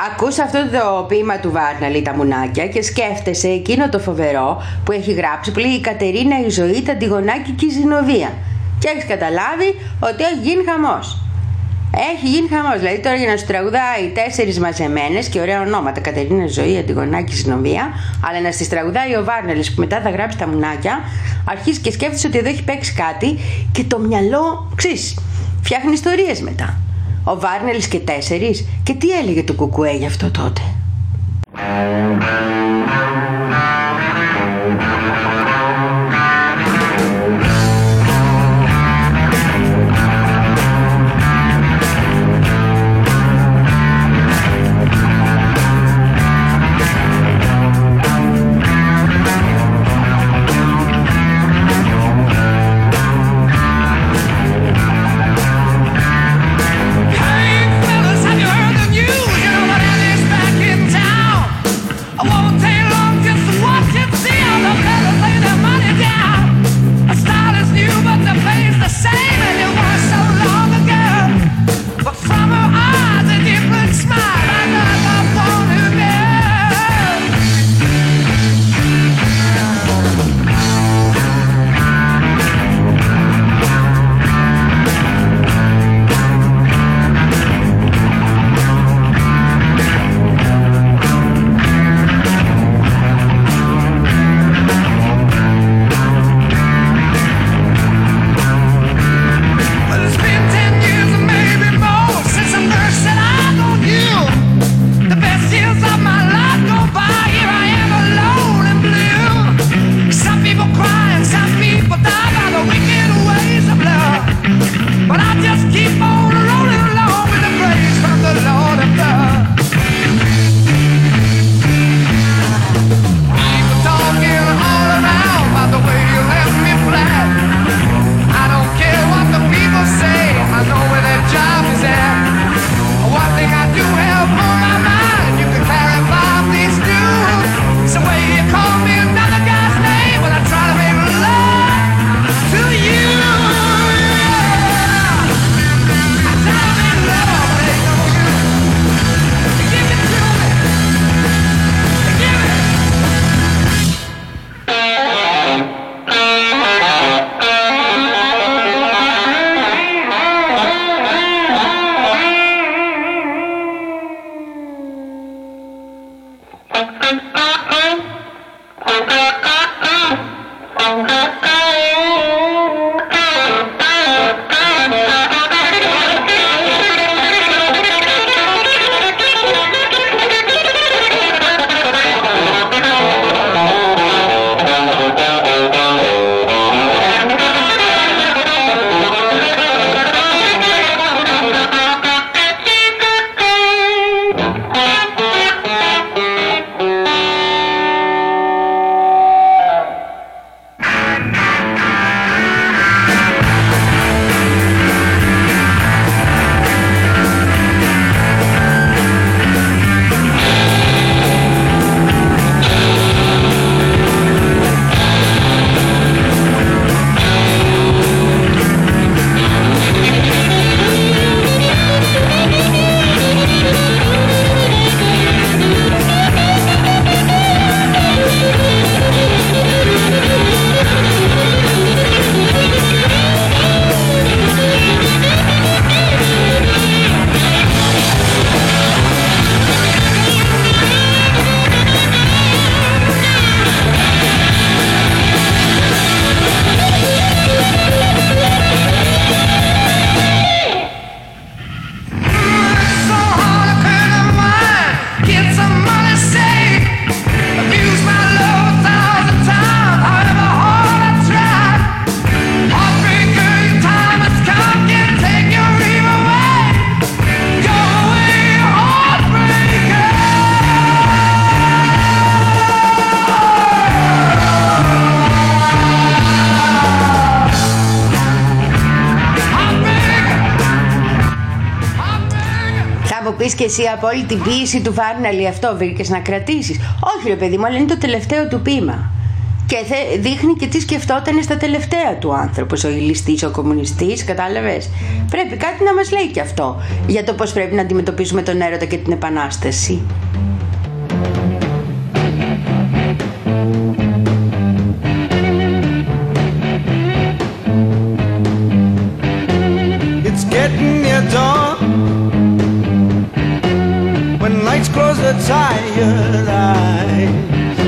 ακούς αυτό το ποίημα του Βάρναλη, τα μουνάκια και σκέφτεσαι εκείνο το φοβερό που έχει γράψει που λέει η Κατερίνα η ζωή, τα Αντιγονάκη και η Ζηνοβία. Και έχεις καταλάβει ότι έχει γίνει χαμός. Έχει γίνει χαμός. Δηλαδή τώρα για να σου τραγουδάει τέσσερις μαζεμένες και ωραία ονόματα. Κατερίνα Ζωή, Αντιγονάκη, Συνομία. Αλλά να στις τραγουδάει ο Βάρνελ που μετά θα γράψει τα μουνάκια. Αρχίζεις και σκέφτεσαι ότι εδώ έχει παίξει κάτι και το μυαλό ξύσει. Φτιάχνει ιστορίες μετά. Ο Βάρνελ και τέσσερις. Και τι έλεγε το κουκουέ γι' αυτό τότε; εσύ από όλη την του Βάρναλη αυτό βρήκες να κρατήσεις. Όχι, ρε παιδί μου, αλλά είναι το τελευταίο του πείμα. Και δείχνει και τι σκεφτόταν στα τελευταία του άνθρωπος, ο ηλιστή, ο κομμουνιστής, κατάλαβες. Πρέπει κάτι να μας λέει και αυτό για το πώς πρέπει να αντιμετωπίσουμε τον έρωτα και την επανάσταση. Tired eyes,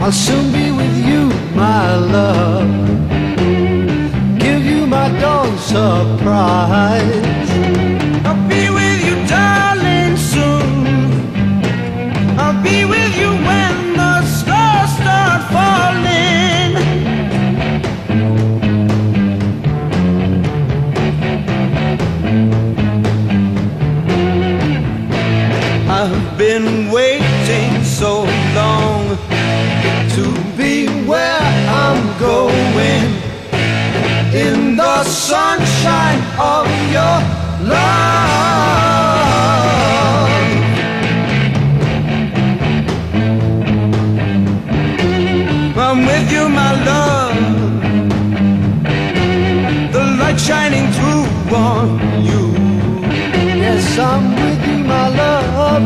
I'll soon be with you, my love. Give you my dawn surprise. The sunshine of your love. I'm with you, my love. The light shining through on you. Yes, I'm with you, my love.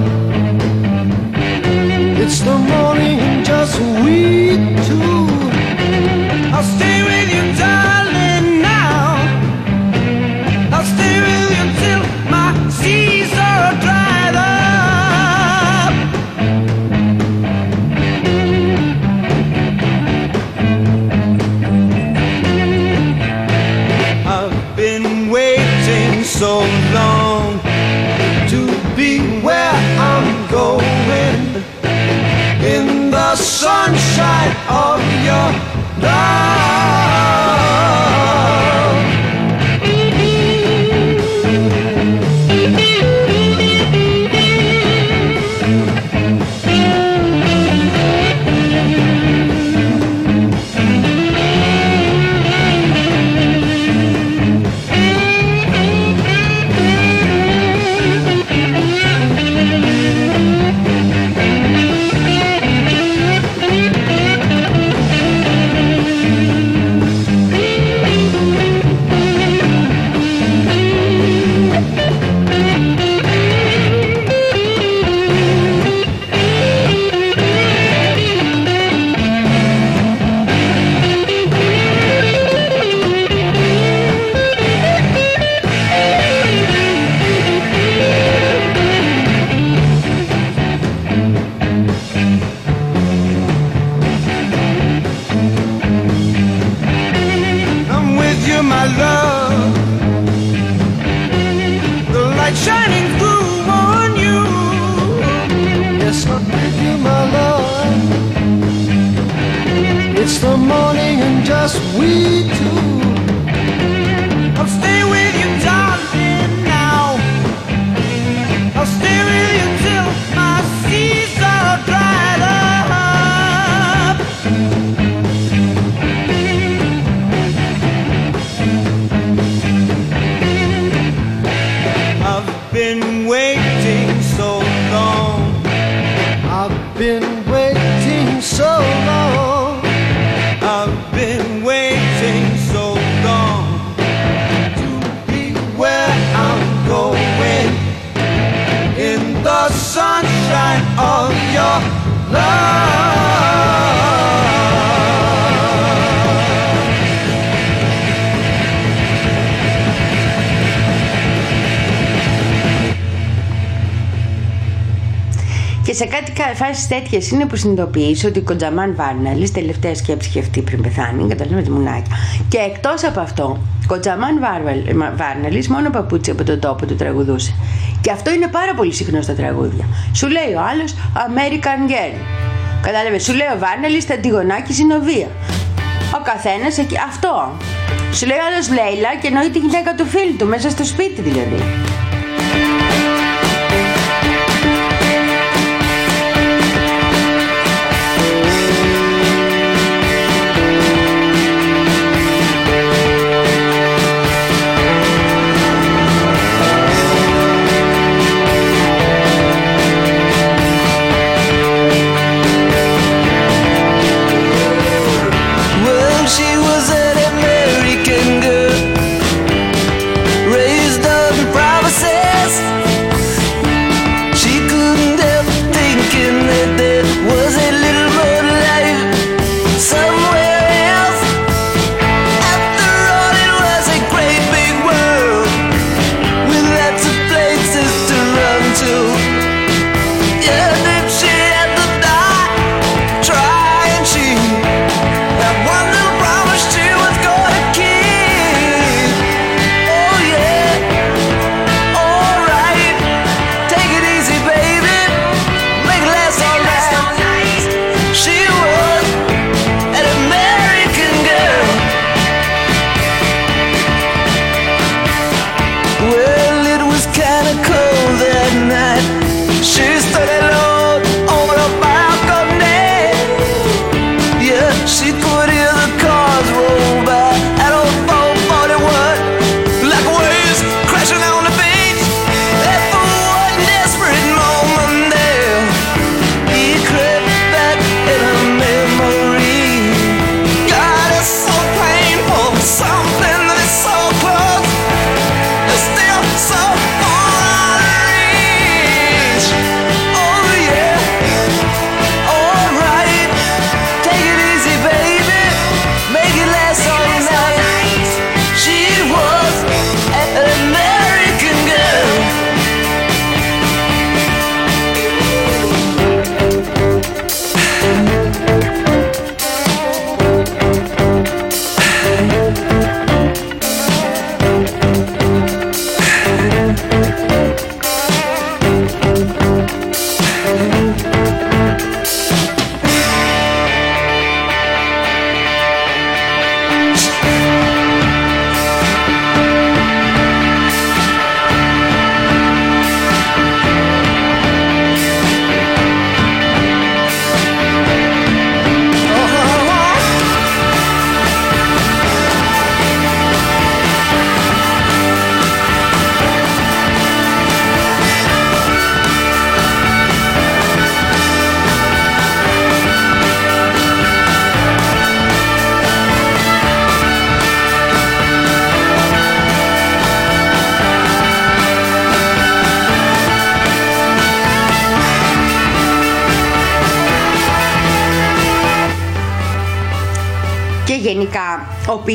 It's the morning just we two. I'll stay with you, darling, σε κάτι φάσεις τέτοιες είναι που συνειδητοποιείς ότι ο Κοντζαμάν Βάρναλης, τελευταία σκέψη και αυτή πριν πεθάνει, καταλαβαίνετε μουνάκια. Και εκτός από αυτό, Κοντζαμάν Βάρναλης μόνο παπούτσι από τον τόπο του τραγουδούσε. Και αυτό είναι πάρα πολύ συχνό στα τραγούδια. Σου λέει ο άλλος American Girl. Κατάλαβες, σου λέει ο Βάρναλης στα αντιγονάκι συνοβία. Ο καθένας εκεί. Αυτό. Σου λέει ο άλλος Λέιλα και εννοεί τη γυναίκα του φίλου του, μέσα στο σπίτι δηλαδή.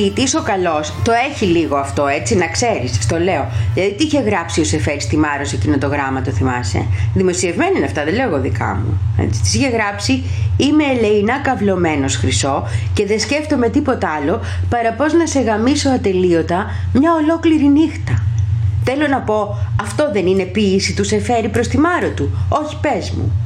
Ποιητή ο καλός το έχει λίγο αυτό, έτσι, να ξέρεις, στο λέω. Δηλαδή, τι είχε γράψει ο Σεφέρης στη Μάρος σε εκείνο το γράμμα, το θυμάσαι; Δημοσιευμένα είναι αυτά, δεν λέω εγώ δικά μου. Έτσι, της είχε γράψει Είμαι ελεηνά καυλωμένο χρυσό και δεν σκέφτομαι τίποτα άλλο παρά πώς να σε γαμίσω ατελείωτα μια ολόκληρη νύχτα. Θέλω να πω, αυτό δεν είναι ποίηση του Σεφέρη προς τη Μάρο του. Όχι, πες μου.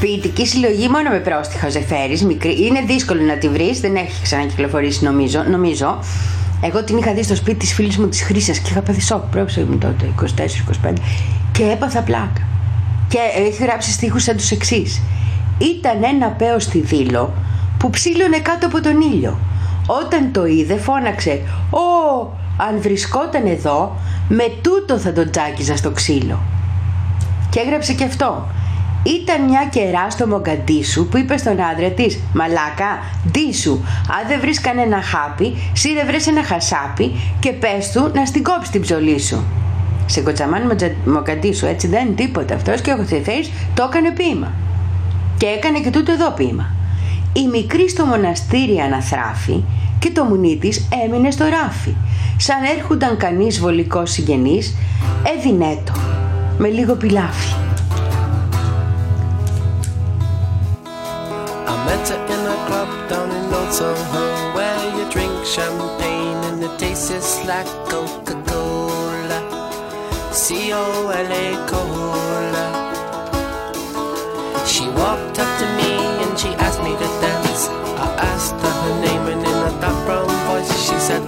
Ποιητική συλλογή μόνο με πρόστιχα ο Ζεφέρης, μικρή. Είναι δύσκολο να τη βρεις, δεν έχει ξανακυκλοφορήσει νομίζω. νομίζω. Εγώ την είχα δει στο σπίτι της φίλης μου της Χρύσας και είχα πάθει σοκ, πρόψε μου τότε, 24-25 και έπαθα πλάκα. Και έχει γράψει στίχους σαν τους εξής. Ήταν ένα πέος στη δήλο που ψήλωνε κάτω από τον ήλιο. Όταν το είδε φώναξε «Ω, αν βρισκόταν εδώ, με τούτο θα τον τσάκιζα στο ξύλο». Και έγραψε και αυτό. Ήταν μια κερά στο Μογκαντήσου που είπες στον άντρα της «Μαλάκα, ντύσου, αν δεν βρεις κανένα χάπι, σύρε βρες ένα χασάπι και πες του να στην κόψει την ψωλή σου». Σε κοτσαμάν Μοτζα- Μογκαντήσου, έτσι δεν είναι τίποτα αυτός και ο Θεθέης το έκανε ποίημα. Και έκανε και τούτο εδώ ποίημα. Η μικρή στο μοναστήρι αναθράφη και το μουνί της έμεινε στο ράφι. Σαν έρχονταν κανείς βολικός συγγενής, έδινε το με λίγο πιλάφι. Met her in a club down in Old Soho where you drink champagne and it tastes just like Coca-Cola. C-O-L-A Cola. She walked up to me and she asked me to dance. I asked her her name and in a dark brown voice she said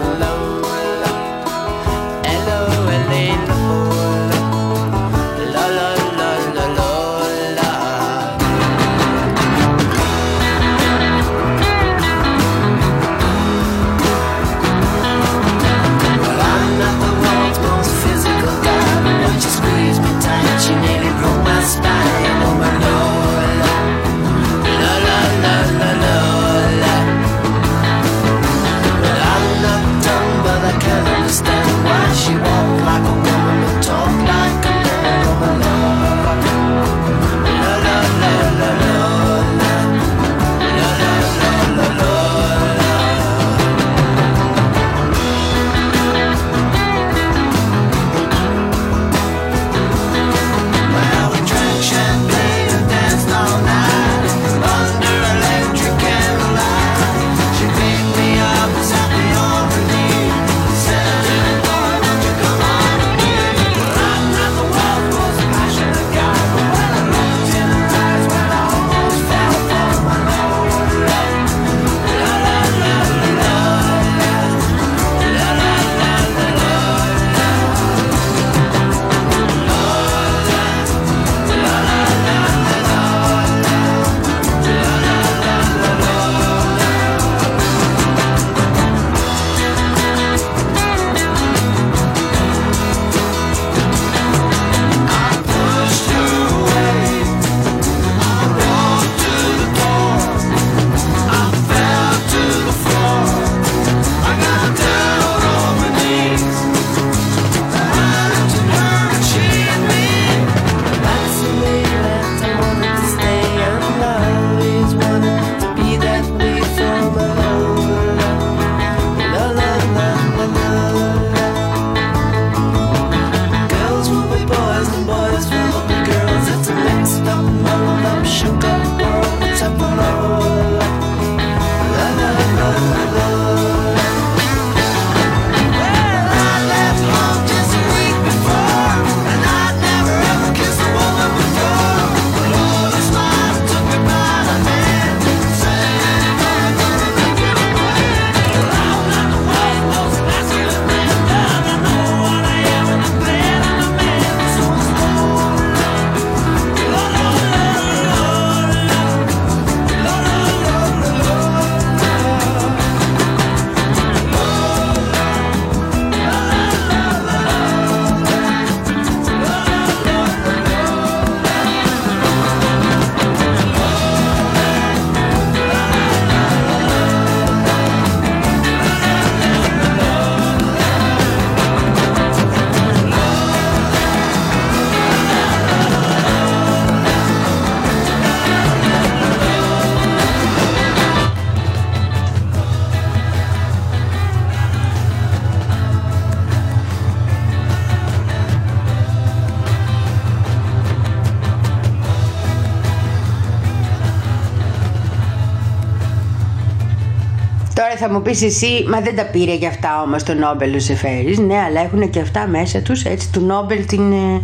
μου πεις εσύ, μα δεν τα πήρε για αυτά όμως το Νόμπελ ο Ζεφέρης. Ναι, αλλά έχουν και αυτά μέσα τους, έτσι, του Νόμπελ την, ε,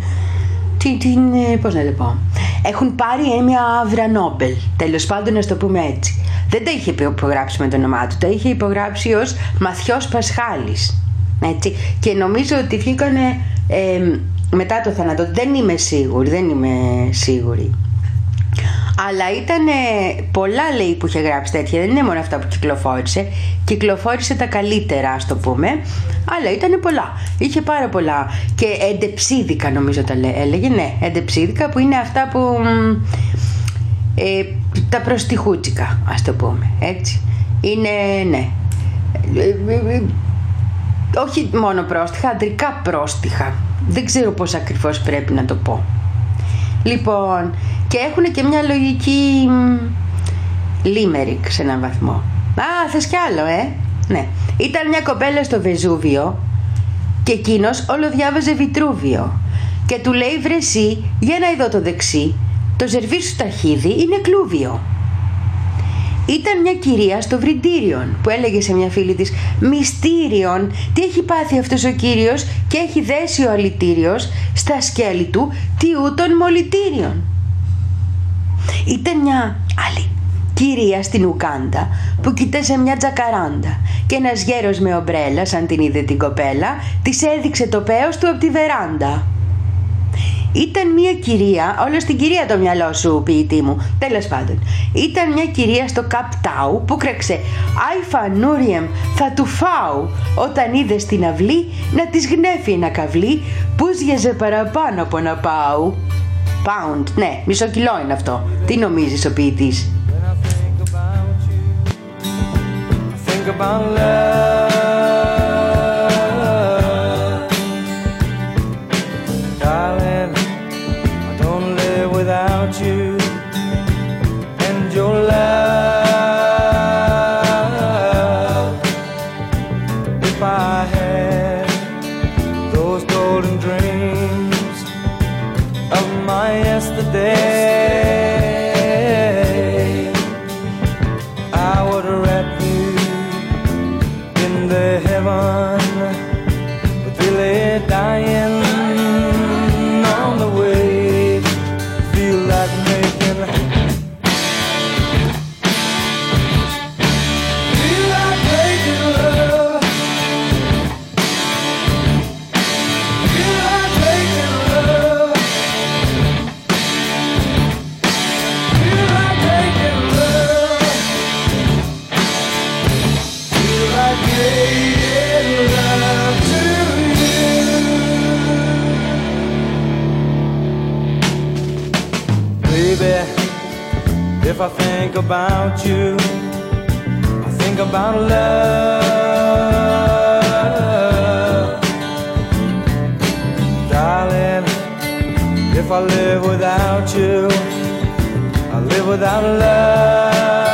την, την, ε, πώς να το πω, έχουν πάρει ε, μια άβρα Νόμπελ, τέλος πάντων να το πούμε έτσι. Δεν τα είχε υπογράψει με το όνομά του, τα είχε υπογράψει ως Μαθιός Πασχάλης. Έτσι. Και νομίζω ότι βγήκανε ε, μετά το θάνατο. Δεν είμαι σίγουρη, δεν είμαι σίγουρη. Αλλά ήταν πολλά λέει που είχε γράψει τέτοια, δεν είναι μόνο αυτά που κυκλοφόρησε. Κυκλοφόρησε τα καλύτερα, ας το πούμε, αλλά ήταν πολλά. Είχε πάρα πολλά. Και εντεψίδικα νομίζω τα λέ- έλεγε, ναι, εντεψίδικα που είναι αυτά που. μ, Ε, τα προστιχούτσικα, ας το πούμε, έτσι. Είναι, ναι. Ε, ε, ε, όχι μόνο πρόστιχα, αντρικά πρόστιχα. Δεν ξέρω πώς ακριβώς πρέπει να το πω. Λοιπόν, και έχουν και μια λογική λίμερικ σε έναν βαθμό. Α, θες κι άλλο, ε; Ναι. Ήταν μια κοπέλα στο Βεζούβιο και εκείνος όλο διάβαζε Βιτρούβιο. Και του λέει βρε εσύ, για να ειδώ το δεξί, το ζερβίς σου ταχύδι είναι κλούβιο. Ήταν μια κυρία στο Βρυντήριον που έλεγε σε μια φίλη της «Μυστήριον, τι έχει πάθει αυτός ο κύριος και έχει δέσει ο αλητήριος στα σκέλη του τι ούτων μολυτήριον». Ήταν μια άλλη κυρία στην Ουκάντα που κοίταζε μια τζακαράντα και ένας γέρος με ομπρέλα σαν την είδε την κοπέλα της έδειξε το πέος του από τη βεράντα. Ήταν μια κυρία, όλος στην κυρία το μυαλό σου ποιητή μου, τέλος πάντων. Ήταν μια κυρία στο Καπτάου που κρέξε «Άι φανούρiem θα του φάω» όταν είδε στην αυλή να της γνέφει ένα καβλί που σγεζε παραπάνω από να πάω. Pound, ναι, μισό κιλό είναι αυτό. Τι νομίζεις ο ποιητής; think about love. If I think about you, I think about love. Darling, if I live without you, I live without love.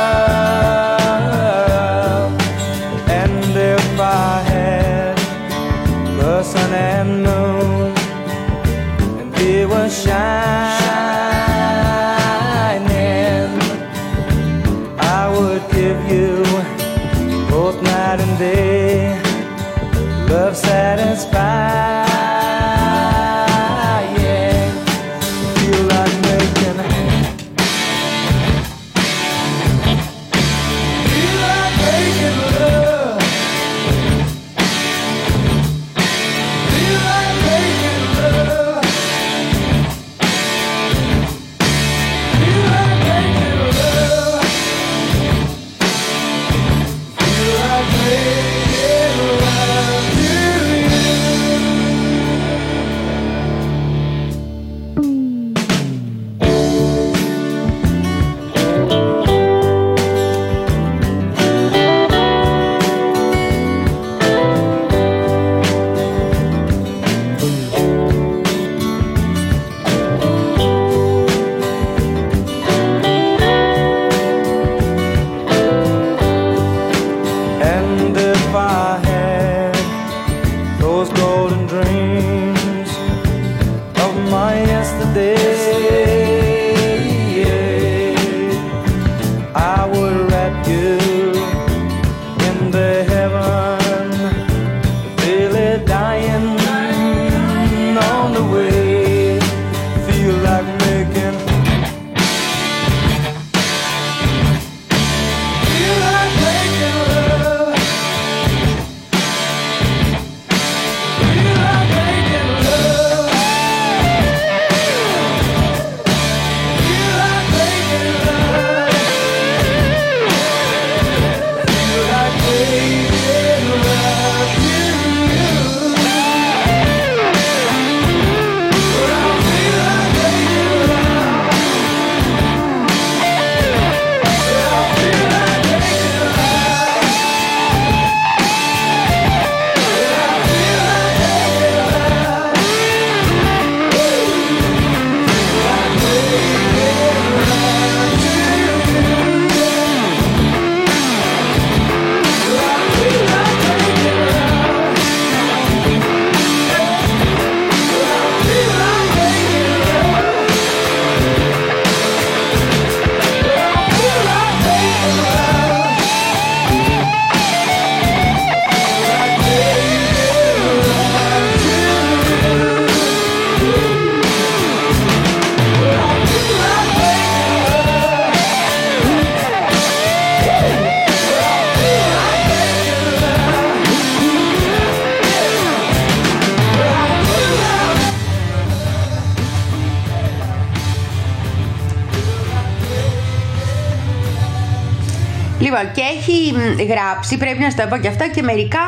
Μ, γράψει, πρέπει να στα πω και αυτά, και μερικά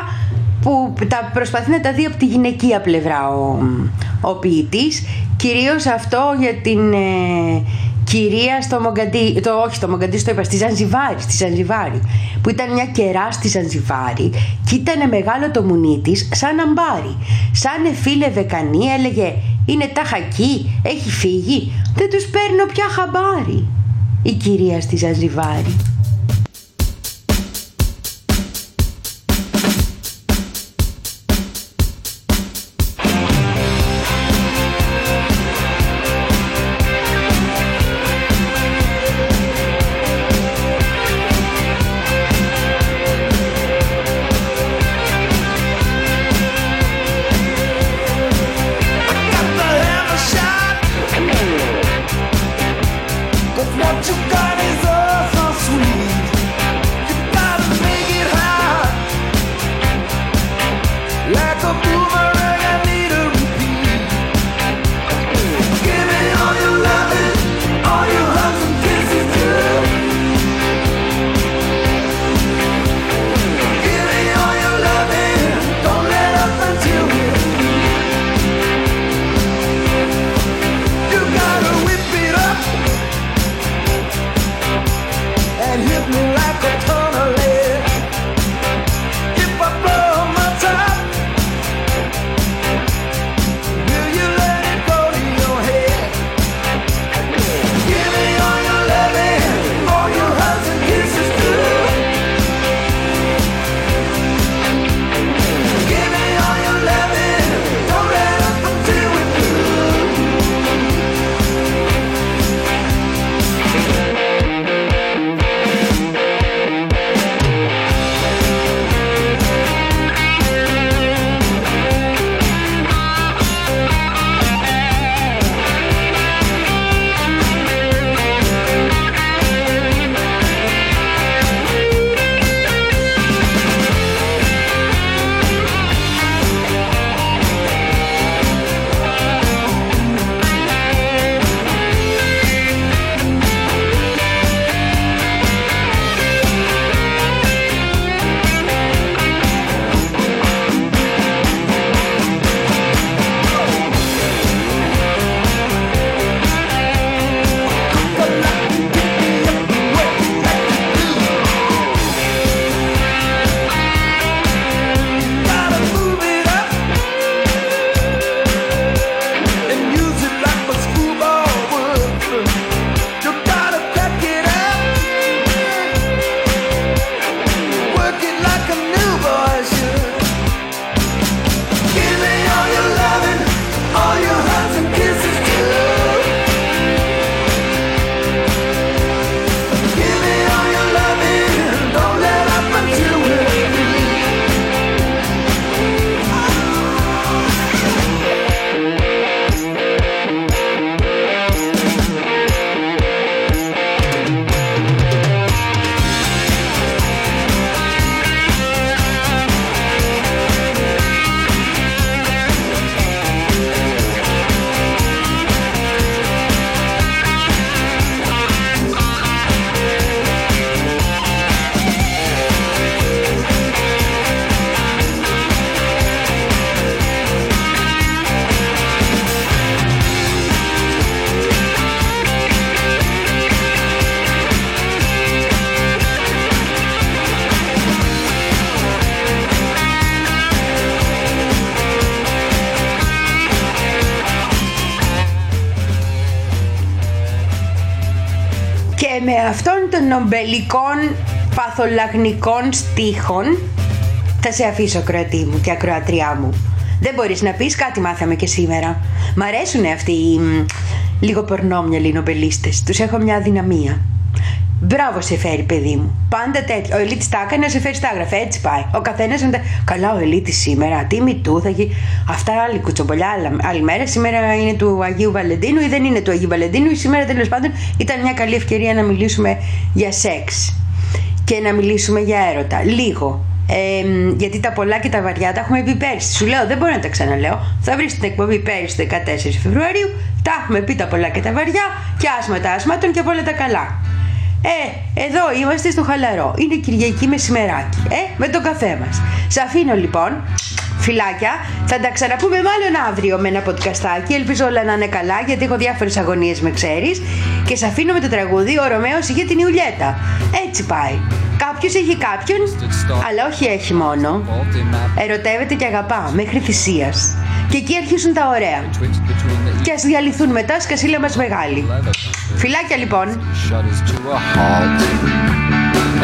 που τα προσπαθεί να τα δει από τη γυναικεία πλευρά ο, ο ποιητής. Κυρίως αυτό για την ε, κυρία στο Μογκαντή, το, όχι στο Μογκαντή, στο είπα, στη Ζανζιβάρη, στη Ζανζιβάρη, που ήταν μια κερά στη Ζανζιβάρη και ήταν μεγάλο το μουνί της σαν αμπάρι. Σαν εφίλευε κανεί, έλεγε είναι ταχακή, έχει φύγει, δεν τους παίρνω πια χαμπάρι. Η κυρία στη Ζανζιβάρη. Και με αυτών των νομπελικών παθολαγνικών στίχων θα σε αφήσω κροατή μου και ακροατριά μου. Δεν μπορείς να πεις κάτι μάθαμε και σήμερα. Μ' αρέσουν αυτοί οι μ, λίγο πορνόμυαλοι νομπελίστες. Τους έχω μια αδυναμία. Μπράβο σε φέρει, παιδί μου. Πάντα τέτοιο. Ο Ελίτη τα έκανε να σε φέρει στα έγγραφα. Έτσι πάει. Ο καθένας να τα. Καλά, ο Ελίτη σήμερα. Τι μητού θα γίνει. Αυτά άλλη κουτσομπολιά. Άλλη, άλλη μέρα. Σήμερα είναι του Αγίου Βαλεντίνου ή δεν είναι του Αγίου Βαλεντίνου. Ή σήμερα τέλος πάντων ήταν μια καλή ευκαιρία να μιλήσουμε για σεξ. Και να μιλήσουμε για έρωτα. Λίγο. Ε, γιατί τα πολλά και τα βαριά τα έχουμε πει πέρυσι. Σου λέω, δεν μπορώ να τα ξαναλέω. Θα βρεις την εκπομπή πέρυσι 14 Φεβρουαρίου. Τα έχουμε πει τα πολλά και τα βαριά. Και άσμα τα άσματον και από όλα τα καλά. Ε, εδώ είμαστε στο χαλαρό. Είναι Κυριακή μεσημεράκι. Ε, με τον καφέ μας. Σ' αφήνω λοιπόν. Φιλάκια, θα τα ξαναπούμε μάλλον αύριο με ένα podcastάκι. Ελπίζω όλα να είναι καλά γιατί έχω διάφορες αγωνίες με ξέρεις. Και σ' αφήνω με το τραγούδι Ο Ρωμαίος είχε την Ιουλιέτα. Έτσι πάει. Κάποιος έχει κάποιον, αλλά όχι έχει μόνο. Ερωτεύεται και αγαπά μέχρι θυσίας. Και εκεί αρχίζουν τα ωραία. Και ας διαλυθούν μετά σκασίλα μας μεγάλη. Φιλάκια λοιπόν. shudders to a halt.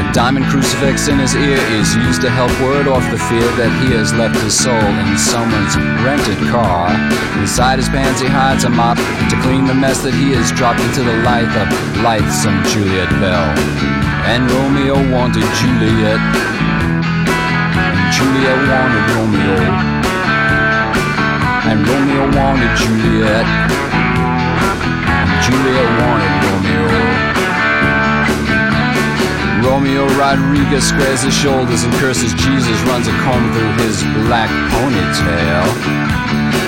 A diamond crucifix in his ear is used to help ward off the fear that he has left his soul in someone's rented car. Inside his pants he hides a mop to clean the mess that he has dropped into the life of lightsome Juliet Bell. And Romeo wanted Juliet. And Juliet wanted Romeo. And Romeo wanted Juliet. And Juliet wanted Romeo. Romeo Rodriguez squares his shoulders and curses Jesus, runs a comb through his black ponytail.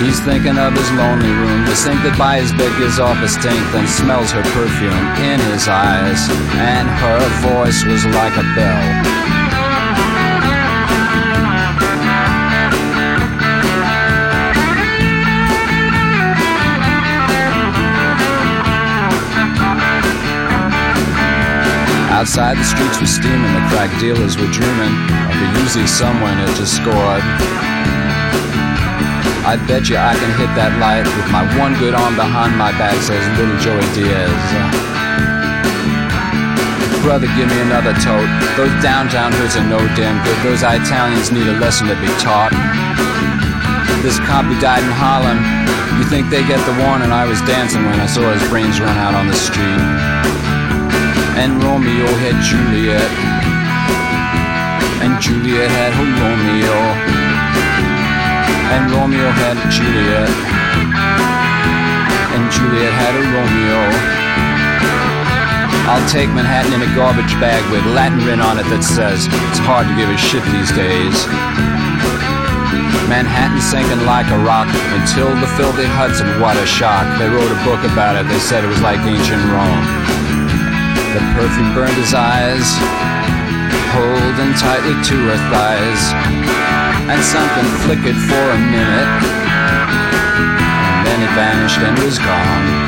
He's thinking of his lonely room, the sink that by his bed gives off a stink, then smells her perfume in his eyes, and her voice was like a bell. Outside the streets were steaming, the crack dealers were dreaming of a Uzi someone had just scored. I bet you I can hit that light with my one good arm behind my back, says little Joey Diaz. Brother, give me another tote. Those downtown hoods are no damn good. Those Italians need a lesson to be taught. This cop who died in Holland, you think they get the warning? I was dancing when I saw his brains run out on the street. And Romeo had Juliet. And Juliet had Romeo. And Romeo had Juliet. And Juliet had a Romeo. I'll take Manhattan in a garbage bag with Latin written on it that says it's hard to give a shit these days. Manhattan sinking like a rock until the filthy Hudson, what a shock. They wrote a book about it, they said it was like ancient Rome. The perfume burned his eyes, holding tightly to her thighs, and something flickered for a minute, and then it vanished and was gone.